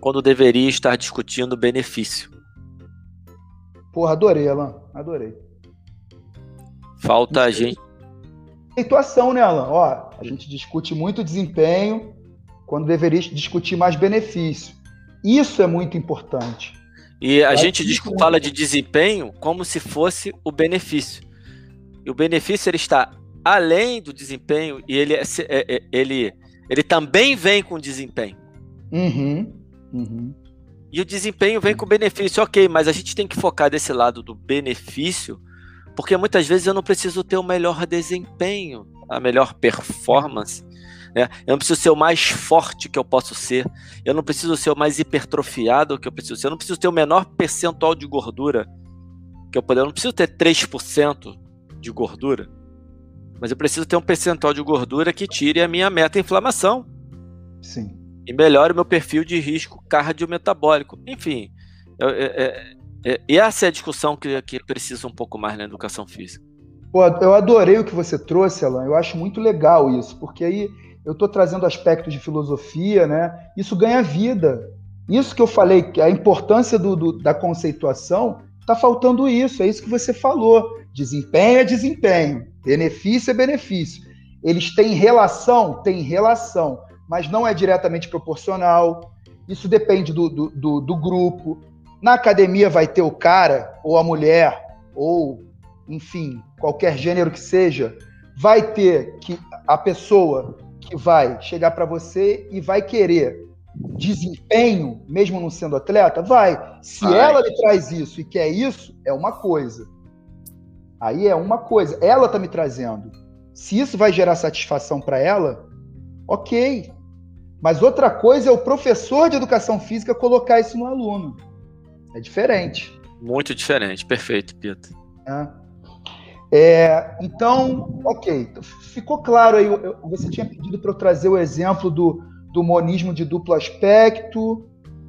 [SPEAKER 1] quando deveria estar discutindo benefício.
[SPEAKER 2] Porra, adorei, Alan. Adorei.
[SPEAKER 1] Falta a gente.
[SPEAKER 2] Situação, né, Alan? Ó, a gente discute muito desempenho quando deveria discutir mais benefício. Isso é muito importante.
[SPEAKER 1] E a gente fala de desempenho como se fosse o benefício. E o benefício ele está além do desempenho e ele, é, é, é, ele, ele também vem com desempenho.
[SPEAKER 2] Uhum, uhum.
[SPEAKER 1] E o desempenho vem com benefício, ok, mas a gente tem que focar desse lado do benefício, porque muitas vezes eu não preciso ter o melhor desempenho, a melhor performance. Né? Eu não preciso ser o mais forte que eu posso ser, eu não preciso ser o mais hipertrofiado que eu preciso ser, eu não preciso ter o menor percentual de gordura que eu poder, eu não preciso ter 3% de gordura, mas eu preciso ter um percentual de gordura que tire a minha meta-inflamação.
[SPEAKER 2] Sim.
[SPEAKER 1] E melhore o meu perfil de risco cardiometabólico. Enfim, eu, é, é, é, essa é a discussão que, que precisa um pouco mais na educação física.
[SPEAKER 2] Pô, eu adorei o que você trouxe, Alan. Eu acho muito legal isso, porque aí eu estou trazendo aspectos de filosofia, né? Isso ganha vida. Isso que eu falei, que a importância do, do da conceituação, está faltando isso. É isso que você falou. Desempenho é desempenho, benefício é benefício. Eles têm relação? Tem relação, mas não é diretamente proporcional. Isso depende do, do, do, do grupo. Na academia vai ter o cara, ou a mulher, ou, enfim, qualquer gênero que seja, vai ter que a pessoa que vai chegar para você e vai querer desempenho, mesmo não sendo atleta? Vai. Se Ai. ela lhe traz isso e quer isso, é uma coisa. Aí é uma coisa, ela está me trazendo. Se isso vai gerar satisfação para ela, ok. Mas outra coisa é o professor de educação física colocar isso no aluno. É diferente.
[SPEAKER 1] Muito diferente, perfeito, Pita.
[SPEAKER 2] É. É, então, ok. Ficou claro aí. Você tinha pedido para eu trazer o exemplo do, do monismo de duplo aspecto,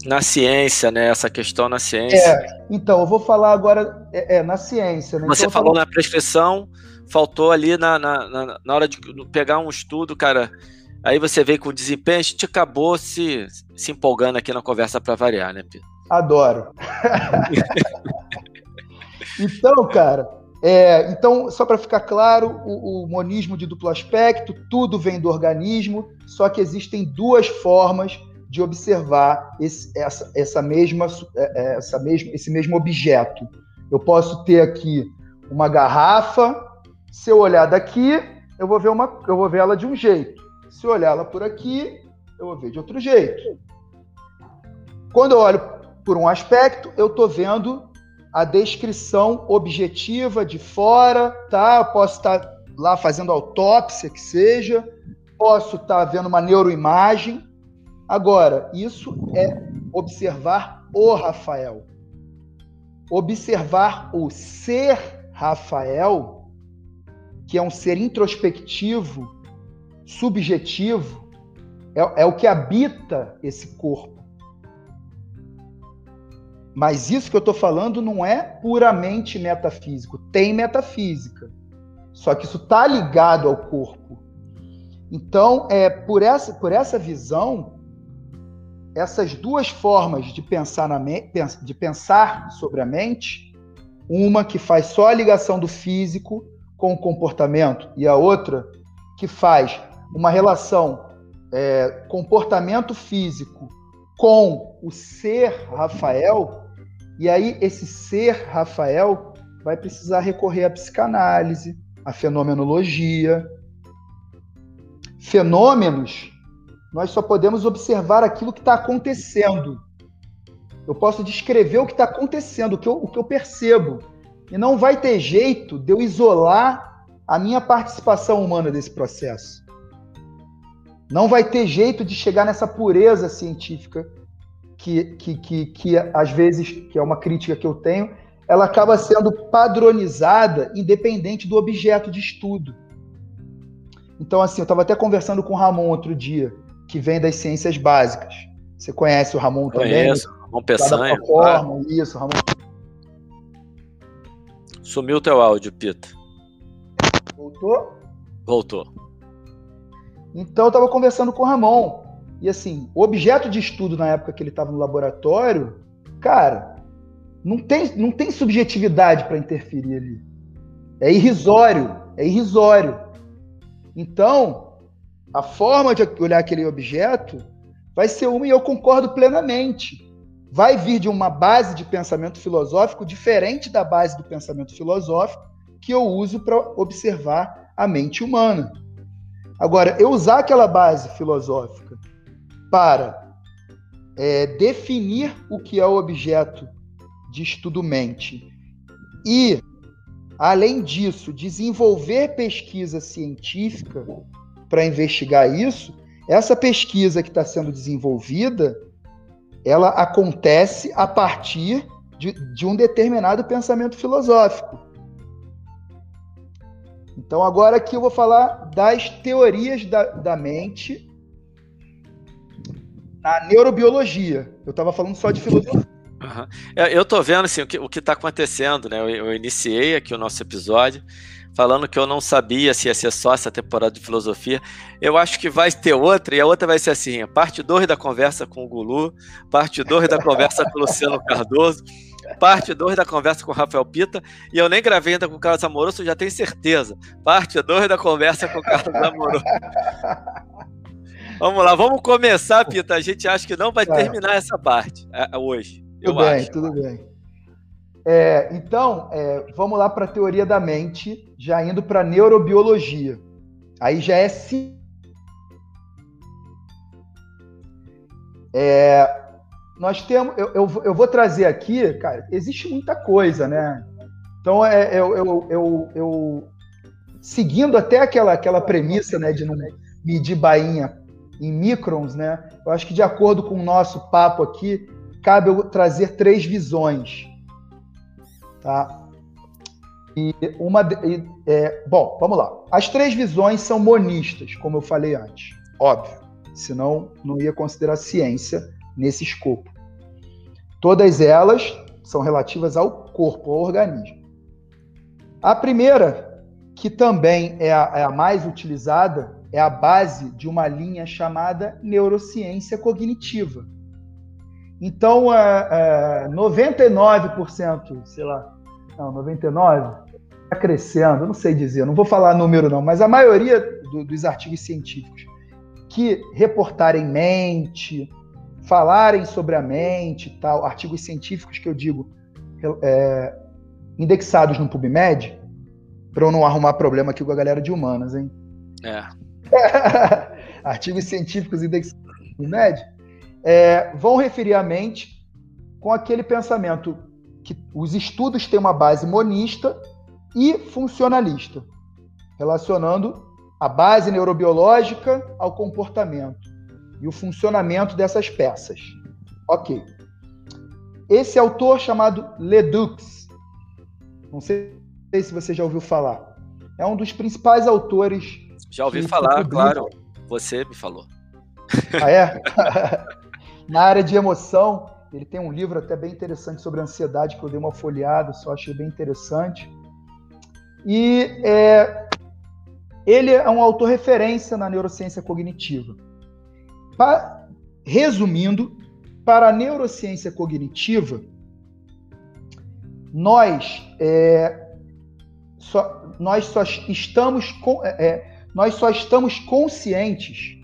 [SPEAKER 1] na ciência, né? Essa questão na ciência.
[SPEAKER 2] É, então, eu vou falar agora é, é na ciência. Né?
[SPEAKER 1] Você
[SPEAKER 2] então,
[SPEAKER 1] falou na prescrição, faltou ali na, na, na, hora de pegar um estudo, cara. Aí você veio com o desempenho, a gente acabou se, se empolgando aqui na conversa para variar, né, Pedro?
[SPEAKER 2] Adoro. *laughs* então, cara, é, então, só para ficar claro, o, o, monismo de duplo aspecto, tudo vem do organismo, só que existem duas formas de observar esse, essa, essa mesma, é, é, essa esse mesmo objeto. Eu posso ter aqui uma garrafa, se eu olhar daqui, eu vou ver, uma, eu vou ver ela de um jeito. Se eu olhar ela por aqui, eu vou ver de outro jeito. Quando eu olho por um aspecto, eu estou vendo a descrição objetiva de fora, tá? Eu posso estar lá fazendo autópsia, que seja, posso estar vendo uma neuroimagem, Agora, isso é observar o Rafael. Observar o ser Rafael, que é um ser introspectivo, subjetivo, é, é o que habita esse corpo. Mas isso que eu estou falando não é puramente metafísico, tem metafísica. Só que isso está ligado ao corpo. Então, é por essa, por essa visão, essas duas formas de pensar, na de pensar sobre a mente, uma que faz só a ligação do físico com o comportamento e a outra que faz uma relação é, comportamento físico com o ser Rafael, e aí esse ser Rafael vai precisar recorrer à psicanálise, à fenomenologia. fenômenos, nós só podemos observar aquilo que está acontecendo. Eu posso descrever o que está acontecendo, o que, eu, o que eu percebo. E não vai ter jeito de eu isolar a minha participação humana desse processo. Não vai ter jeito de chegar nessa pureza científica que, que, que, que às vezes, que é uma crítica que eu tenho, ela acaba sendo padronizada independente do objeto de estudo. Então, assim, eu estava até conversando com o Ramon outro dia, que vem das ciências básicas. Você conhece o Ramon também?
[SPEAKER 1] Conheço, Ramon Peçanha.
[SPEAKER 2] Forma, Isso, Ramon.
[SPEAKER 1] Sumiu o teu áudio, Pita.
[SPEAKER 2] Voltou?
[SPEAKER 1] Voltou.
[SPEAKER 2] Então, eu estava conversando com o Ramon. E, assim, o objeto de estudo na época que ele estava no laboratório, cara, não tem, não tem subjetividade para interferir ali. É irrisório, é irrisório. Então, a forma de olhar aquele objeto vai ser uma, e eu concordo plenamente. Vai vir de uma base de pensamento filosófico diferente da base do pensamento filosófico que eu uso para observar a mente humana. Agora, eu usar aquela base filosófica para é, definir o que é o objeto de estudo mente e Além disso, desenvolver pesquisa científica para investigar isso, essa pesquisa que está sendo desenvolvida, ela acontece a partir de, de um determinado pensamento filosófico. Então, agora aqui eu vou falar das teorias da, da mente na neurobiologia. Eu estava falando só de filosofia.
[SPEAKER 1] Uhum. Eu estou vendo assim, o que está acontecendo, né? Eu, eu, iniciei aqui o nosso episódio falando que eu não sabia se ia ser só essa temporada de filosofia. Eu acho que vai ter outra, e a outra vai ser assim: parte 2 da conversa com o Gulu, parte 2 da conversa com o Luciano Cardoso, parte 2 da conversa com o Rafael Pita, e eu nem gravei ainda com o Carlos Amoroso, já tenho certeza. Parte 2 da conversa com o Carlos Amoroso. *laughs* Vamos lá, vamos começar, Pita. A gente acha que não vai terminar essa parte é, hoje.
[SPEAKER 2] Tudo bem, acho. tudo bem. É, então, é, vamos lá para a teoria da mente, já indo para neurobiologia. Aí já é sim. É, nós temos, eu, eu, eu, vou trazer aqui, cara, existe muita coisa, né? Então, é, eu, eu, eu, eu seguindo até aquela, aquela premissa, né, de não medir bainha em microns, né? Eu acho que de acordo com o nosso papo aqui, cabe eu trazer três visões. Tá? E uma. E, é, bom, vamos lá. As três visões são monistas, como eu falei antes. Óbvio. Senão não ia considerar ciência nesse escopo. Todas elas são relativas ao corpo, ao organismo. A primeira, que também é a, é a mais utilizada, é a base de uma linha chamada neurociência cognitiva então, é, 99%, sei lá, não, 99%, está crescendo, não sei dizer, não vou falar número não, mas a maioria do, dos artigos científicos que reportarem mente, falarem sobre a mente tal, artigos científicos que eu digo é, indexados no PubMed, para eu não arrumar problema aqui com a galera de humanas, hein?
[SPEAKER 1] É. *laughs*
[SPEAKER 2] artigos científicos indexados no PubMed, é, vão referir a mente com aquele pensamento que os estudos têm uma base monista e funcionalista, relacionando a base neurobiológica ao comportamento e o funcionamento dessas peças. Ok. Esse autor chamado Ledoux, não sei se você já ouviu falar, é um dos principais autores.
[SPEAKER 1] Já ouvi falar, claro. Você me falou.
[SPEAKER 2] Ah, é? *laughs* Na área de emoção, ele tem um livro até bem interessante sobre ansiedade que eu dei uma folheada, só achei bem interessante. E é, ele é um autor referência na neurociência cognitiva. Pa, resumindo, para a neurociência cognitiva, nós é, só, nós só estamos é, é, nós só estamos conscientes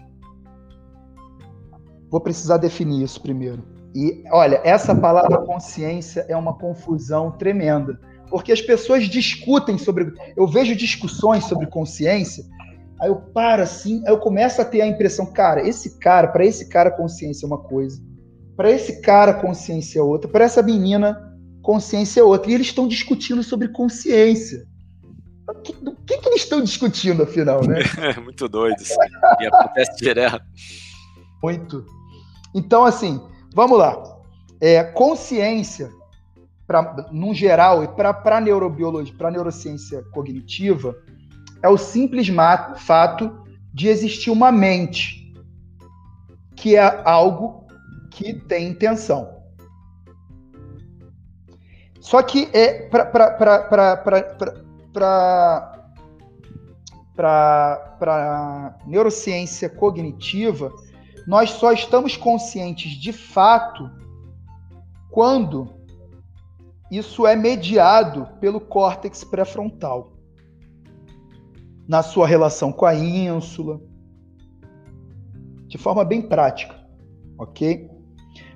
[SPEAKER 2] Vou precisar definir isso primeiro. E olha, essa palavra consciência é uma confusão tremenda, porque as pessoas discutem sobre. Eu vejo discussões sobre consciência Aí eu paro assim, aí eu começo a ter a impressão, cara, esse cara, para esse cara consciência é uma coisa, para esse cara consciência é outra, para essa menina consciência é outra. E eles estão discutindo sobre consciência. O que, do que, que eles estão discutindo, afinal, né? *laughs*
[SPEAKER 1] É muito doido. E acontece direto.
[SPEAKER 2] Muito. Então, assim, vamos lá. É, consciência, pra, no geral, e para a neurobiologia, para a neurociência cognitiva, é o simples fato de existir uma mente, que é algo que tem intenção. Só que é para neurociência cognitiva, nós só estamos conscientes de fato quando isso é mediado pelo córtex pré-frontal na sua relação com a ínsula, de forma bem prática, ok?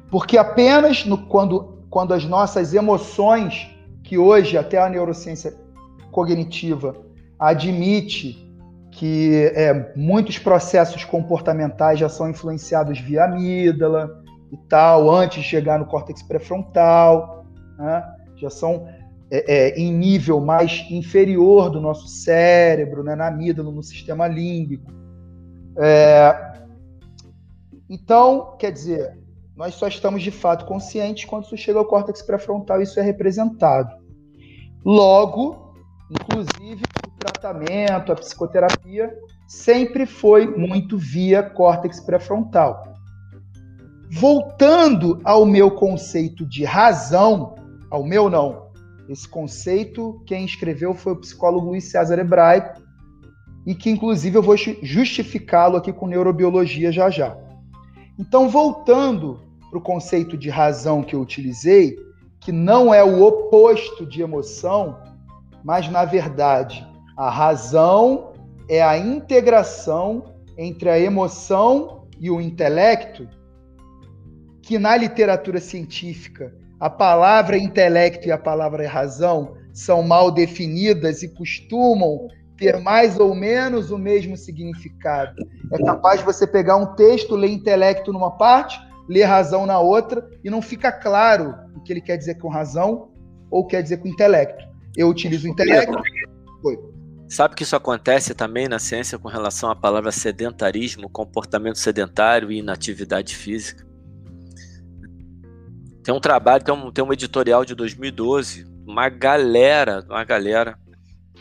[SPEAKER 2] Porque apenas no, quando, quando as nossas emoções, que hoje até a neurociência cognitiva admite que é, muitos processos comportamentais já são influenciados via amígdala e tal, antes de chegar no córtex pré-frontal, né? já são é, é, em nível mais inferior do nosso cérebro, né, na amígdala, no sistema límbico. É, então, quer dizer, nós só estamos de fato conscientes quando isso chega ao córtex pré-frontal isso é representado. Logo, inclusive, o tratamento, a psicoterapia sempre foi muito via córtex pré-frontal. Voltando ao meu conceito de razão, ao meu não, esse conceito, quem escreveu foi o psicólogo Luiz César Hebraico, e que inclusive eu vou justificá-lo aqui com neurobiologia já já. Então, voltando para o conceito de razão que eu utilizei, que não é o oposto de emoção, mas na verdade a razão é a integração entre a emoção e o intelecto, que na literatura científica a palavra intelecto e a palavra razão são mal definidas e costumam ter mais ou menos o mesmo significado. É capaz de você pegar um texto, ler intelecto numa parte, ler razão na outra, e não fica claro o que ele quer dizer com razão ou quer dizer com intelecto. Eu utilizo o intelecto. Foi.
[SPEAKER 1] Sabe que isso acontece também na ciência com relação à palavra sedentarismo, comportamento sedentário e inatividade física? Tem um trabalho, tem um, tem um editorial de 2012, uma galera, uma galera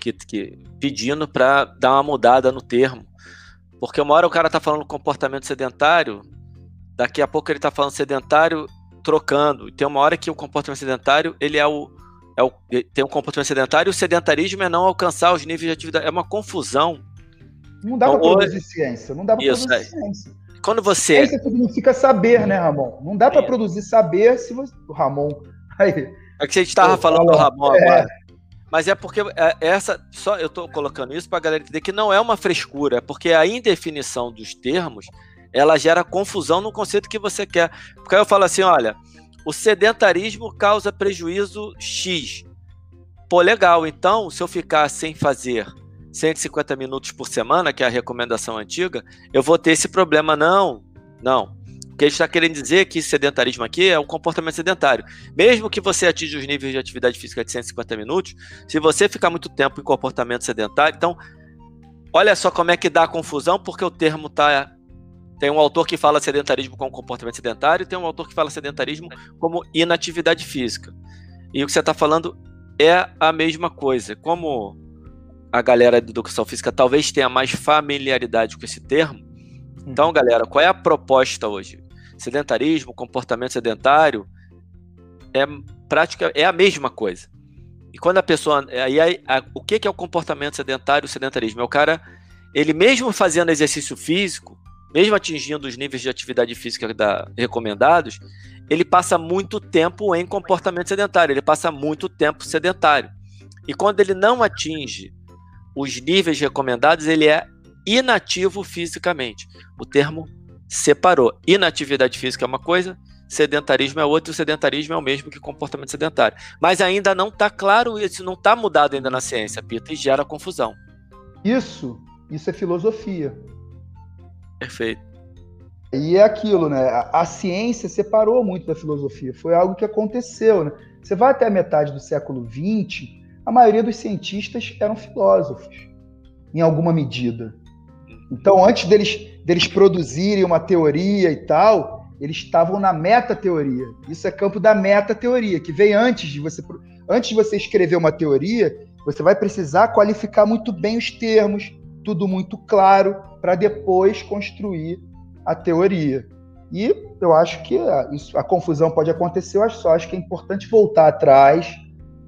[SPEAKER 1] que, que pedindo para dar uma mudada no termo. Porque uma hora o cara tá falando comportamento sedentário, daqui a pouco ele tá falando sedentário trocando. E tem uma hora que o comportamento sedentário, ele é o, é o tem um comportamento sedentário e o sedentarismo é não alcançar os níveis de atividade. É uma confusão.
[SPEAKER 2] Não dá então, para produzir ciência, não dá para produzir é. ciência
[SPEAKER 1] quando você.
[SPEAKER 2] Ciência significa saber, né, Ramon? Não dá para é. produzir saber se você. O Ramon. Aí.
[SPEAKER 1] É que a gente estava falando do Ramon é. agora. Mas é porque é, essa. Só eu estou colocando isso para a galera entender que não é uma frescura, é porque a indefinição dos termos ela gera confusão no conceito que você quer. Porque aí eu falo assim: olha, o sedentarismo causa prejuízo X. Pô, legal, então, se eu ficar sem fazer 150 minutos por semana, que é a recomendação antiga, eu vou ter esse problema. Não, não. O que a gente está querendo dizer é que sedentarismo aqui é um comportamento sedentário. Mesmo que você atinja os níveis de atividade física de 150 minutos, se você ficar muito tempo em comportamento sedentário, então, olha só como é que dá a confusão, porque o termo está tem um autor que fala sedentarismo como comportamento sedentário e tem um autor que fala sedentarismo como inatividade física. E o que você está falando é a mesma coisa. Como a galera de educação física talvez tenha mais familiaridade com esse termo. Então, uhum. galera, qual é a proposta hoje? Sedentarismo, comportamento sedentário é prática é a mesma coisa. E quando a pessoa aí o que que é o comportamento sedentário, o sedentarismo? É o cara ele mesmo fazendo exercício físico, mesmo atingindo os níveis de atividade física da, recomendados, ele passa muito tempo em comportamento sedentário, ele passa muito tempo sedentário. E quando ele não atinge os níveis recomendados, ele é inativo fisicamente. O termo separou. Inatividade física é uma coisa, sedentarismo é outra, e o sedentarismo é o mesmo que comportamento sedentário. Mas ainda não está claro isso, não está mudado ainda na ciência, Pita, e gera confusão.
[SPEAKER 2] Isso Isso é filosofia.
[SPEAKER 1] Perfeito.
[SPEAKER 2] E é aquilo, né? A, a, ciência separou muito da filosofia. Foi algo que aconteceu, né? Você vai até a metade do século XX, a maioria dos cientistas eram filósofos, em alguma medida. Então, antes deles, deles produzirem uma teoria e tal, eles estavam na meta-teoria. Isso é campo da meta-teoria, que vem antes de você antes de você escrever uma teoria, você vai precisar qualificar muito bem os termos, tudo muito claro, para depois construir a teoria. E eu acho que a, isso, a confusão pode acontecer, eu só acho que é importante voltar atrás,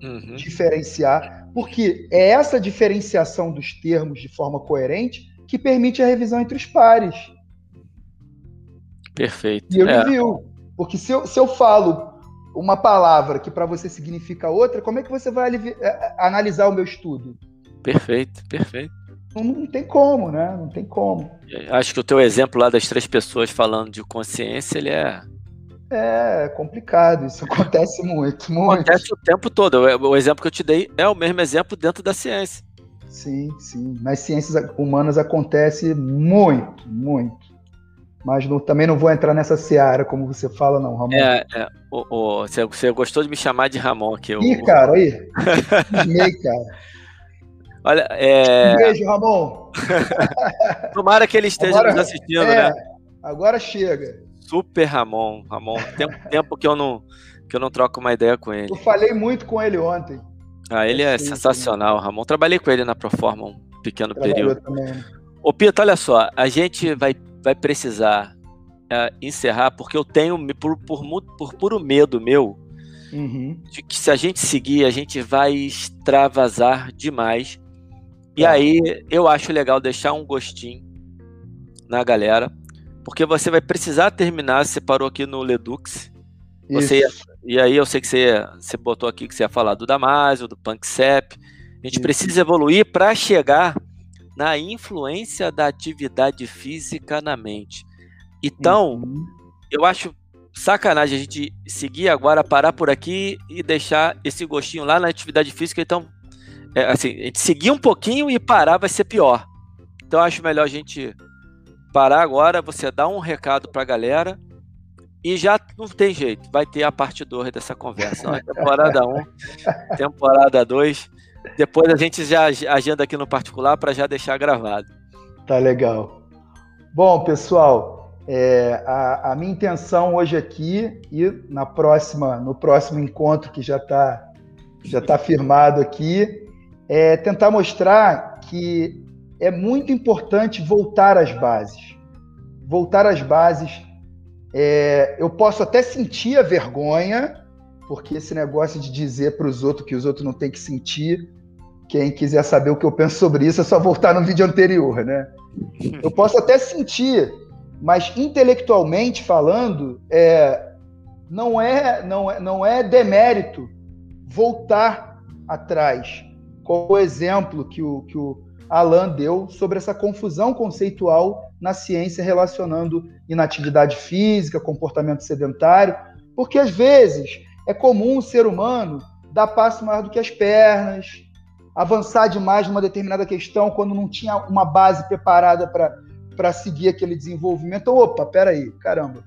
[SPEAKER 2] uhum. diferenciar, porque é essa diferenciação dos termos de forma coerente que permite a revisão entre os pares.
[SPEAKER 1] Perfeito.
[SPEAKER 2] E eu é. viu. Porque se eu, se eu falo uma palavra que para você significa outra, como é que você vai é, analisar o meu estudo?
[SPEAKER 1] Perfeito, perfeito.
[SPEAKER 2] Não, não, tem como, né? Não tem como.
[SPEAKER 1] Acho que o teu exemplo lá das três pessoas falando de consciência, ele é.
[SPEAKER 2] É complicado, isso *laughs* acontece muito, muito.
[SPEAKER 1] Acontece o tempo todo. O exemplo que eu te dei é o mesmo exemplo dentro da ciência.
[SPEAKER 2] Sim, sim. Nas ciências humanas acontece muito, muito. Mas não, também não vou entrar nessa seara, como você fala, não, Ramon.
[SPEAKER 1] É, é. O, o, você, você gostou de me chamar de Ramon aqui.
[SPEAKER 2] Ih, o, cara, aí. *laughs* Esmei, cara.
[SPEAKER 1] Olha, é...
[SPEAKER 2] Um beijo, Ramon. *laughs*
[SPEAKER 1] Tomara que ele esteja agora, nos assistindo, é, né?
[SPEAKER 2] Agora chega.
[SPEAKER 1] Super Ramon, Ramon. Tem tempo que eu não que eu não troco uma ideia com ele.
[SPEAKER 2] Eu falei muito com ele ontem.
[SPEAKER 1] Ah, ele é, é sensacional, Ramon. Trabalhei com ele na Proforma um pequeno período. Também. Ô, Pito, olha só, a gente vai, vai precisar uh, encerrar, porque eu tenho, por, por, por puro medo meu, uhum. de que se a gente seguir, a gente vai extravasar demais. E é. aí eu acho legal deixar um gostinho na galera, porque você vai precisar terminar. Você parou aqui no Ledux. Você ia, e aí eu sei que você, você botou aqui que você ia falar do Damasio, do PunkSep. A gente Isso. precisa evoluir para chegar na influência da atividade física na mente. Então, uhum. eu acho sacanagem a gente seguir agora, parar por aqui e deixar esse gostinho lá na atividade física. Então, é, assim, a gente seguir um pouquinho e parar vai ser pior. Então, acho melhor a gente parar agora, você dar um recado para a galera e já não tem jeito, vai ter a parte 2 dessa conversa. Temporada 1, um, *laughs* temporada 2. Depois a gente já agenda aqui no particular para já deixar gravado.
[SPEAKER 2] Tá legal. Bom, pessoal, é, a, a, minha intenção hoje aqui e na próxima, no próximo encontro que já está já tá firmado aqui, é tentar mostrar que é muito importante voltar às bases. Voltar às bases. É, eu posso até sentir a vergonha, porque esse negócio de dizer para os outros que os outros não têm que sentir, quem quiser saber o que eu penso sobre isso é só voltar no vídeo anterior, né? Eu posso até sentir, mas intelectualmente falando, é, não é não é não é demérito voltar atrás, com o exemplo que o, que o Alan deu sobre essa confusão conceitual na ciência relacionando inatividade física, comportamento sedentário, porque às vezes é comum o ser humano dar passo maior do que as pernas, avançar demais numa determinada questão quando não tinha uma base preparada para seguir aquele desenvolvimento. Então, opa, peraí, caramba.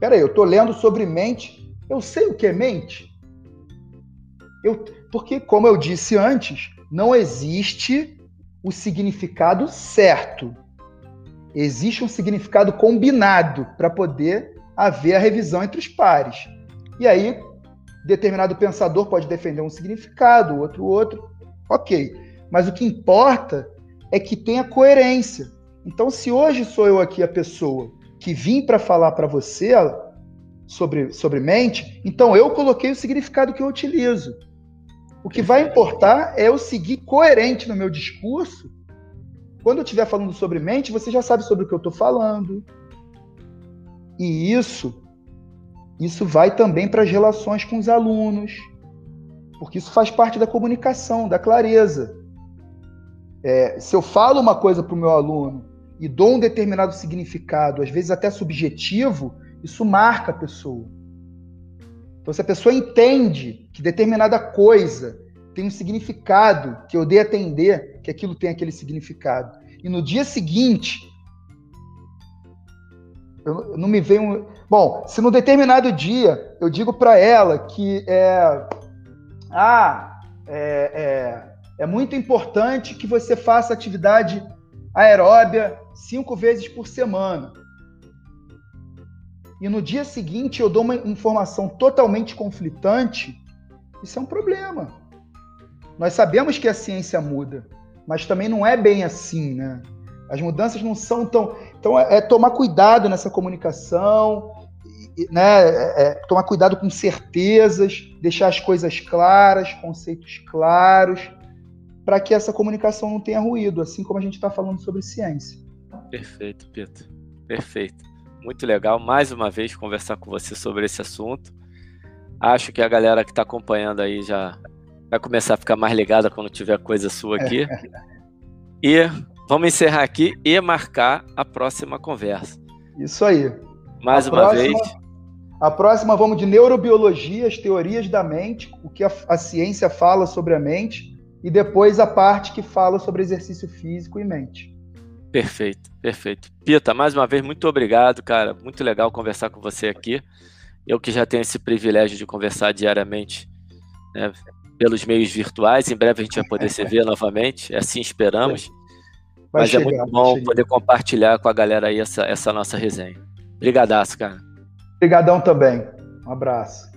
[SPEAKER 2] Peraí, eu estou lendo sobre mente, eu sei o que é mente? Eu, porque, como eu disse antes, não existe o significado certo. Existe um significado combinado para poder haver a revisão entre os pares. E aí, determinado pensador pode defender um significado, outro outro. Ok. Mas o que importa é que tenha coerência. Então, se hoje sou eu aqui a pessoa que vim para falar para você sobre, sobre mente, então eu coloquei o significado que eu utilizo. O que vai importar é eu seguir coerente no meu discurso. Quando eu estiver falando sobre mente, você já sabe sobre o que eu estou falando. E isso, isso vai também para as relações com os alunos porque isso faz parte da comunicação, da clareza. É, se eu falo uma coisa para o meu aluno e dou um determinado significado, às vezes até subjetivo, isso marca a pessoa. Então, se a pessoa entende que determinada coisa tem um significado, que eu dei a entender que aquilo tem aquele significado, e no dia seguinte eu, não me veio. Bom, se no determinado dia eu digo para ela que é, ah, é, é, é muito importante que você faça atividade aeróbia cinco vezes por semana. E no dia seguinte eu dou uma informação totalmente conflitante, isso é um problema. Nós sabemos que a ciência muda, mas também não é bem assim, né? As mudanças não são tão. Então, é, é tomar cuidado nessa comunicação, né? É, é, tomar cuidado com certezas, deixar as coisas claras, conceitos claros, para que essa comunicação não tenha ruído, assim como a gente está falando sobre ciência.
[SPEAKER 1] Perfeito, Pedro. Perfeito. Muito legal, mais uma vez, conversar com você sobre esse assunto. Acho que a galera que está acompanhando aí já vai começar a ficar mais ligada quando tiver coisa sua aqui. *laughs* e vamos encerrar aqui e marcar a próxima conversa.
[SPEAKER 2] Isso aí.
[SPEAKER 1] Mais a uma próxima, vez.
[SPEAKER 2] A próxima vamos de neurobiologia, as teorias da mente, o que a, a ciência fala sobre a mente, e depois a parte que fala sobre exercício físico e mente.
[SPEAKER 1] Perfeito, perfeito. Pita, mais uma vez, muito obrigado, cara. Muito legal conversar com você aqui. Eu que já tenho esse privilégio de conversar diariamente né, pelos meios virtuais. Em breve a gente vai poder se ver novamente, assim esperamos. Vai Mas chegar, é muito bom poder compartilhar com a galera aí essa, essa nossa resenha. Obrigadaço, cara.
[SPEAKER 2] Obrigadão também. Um abraço.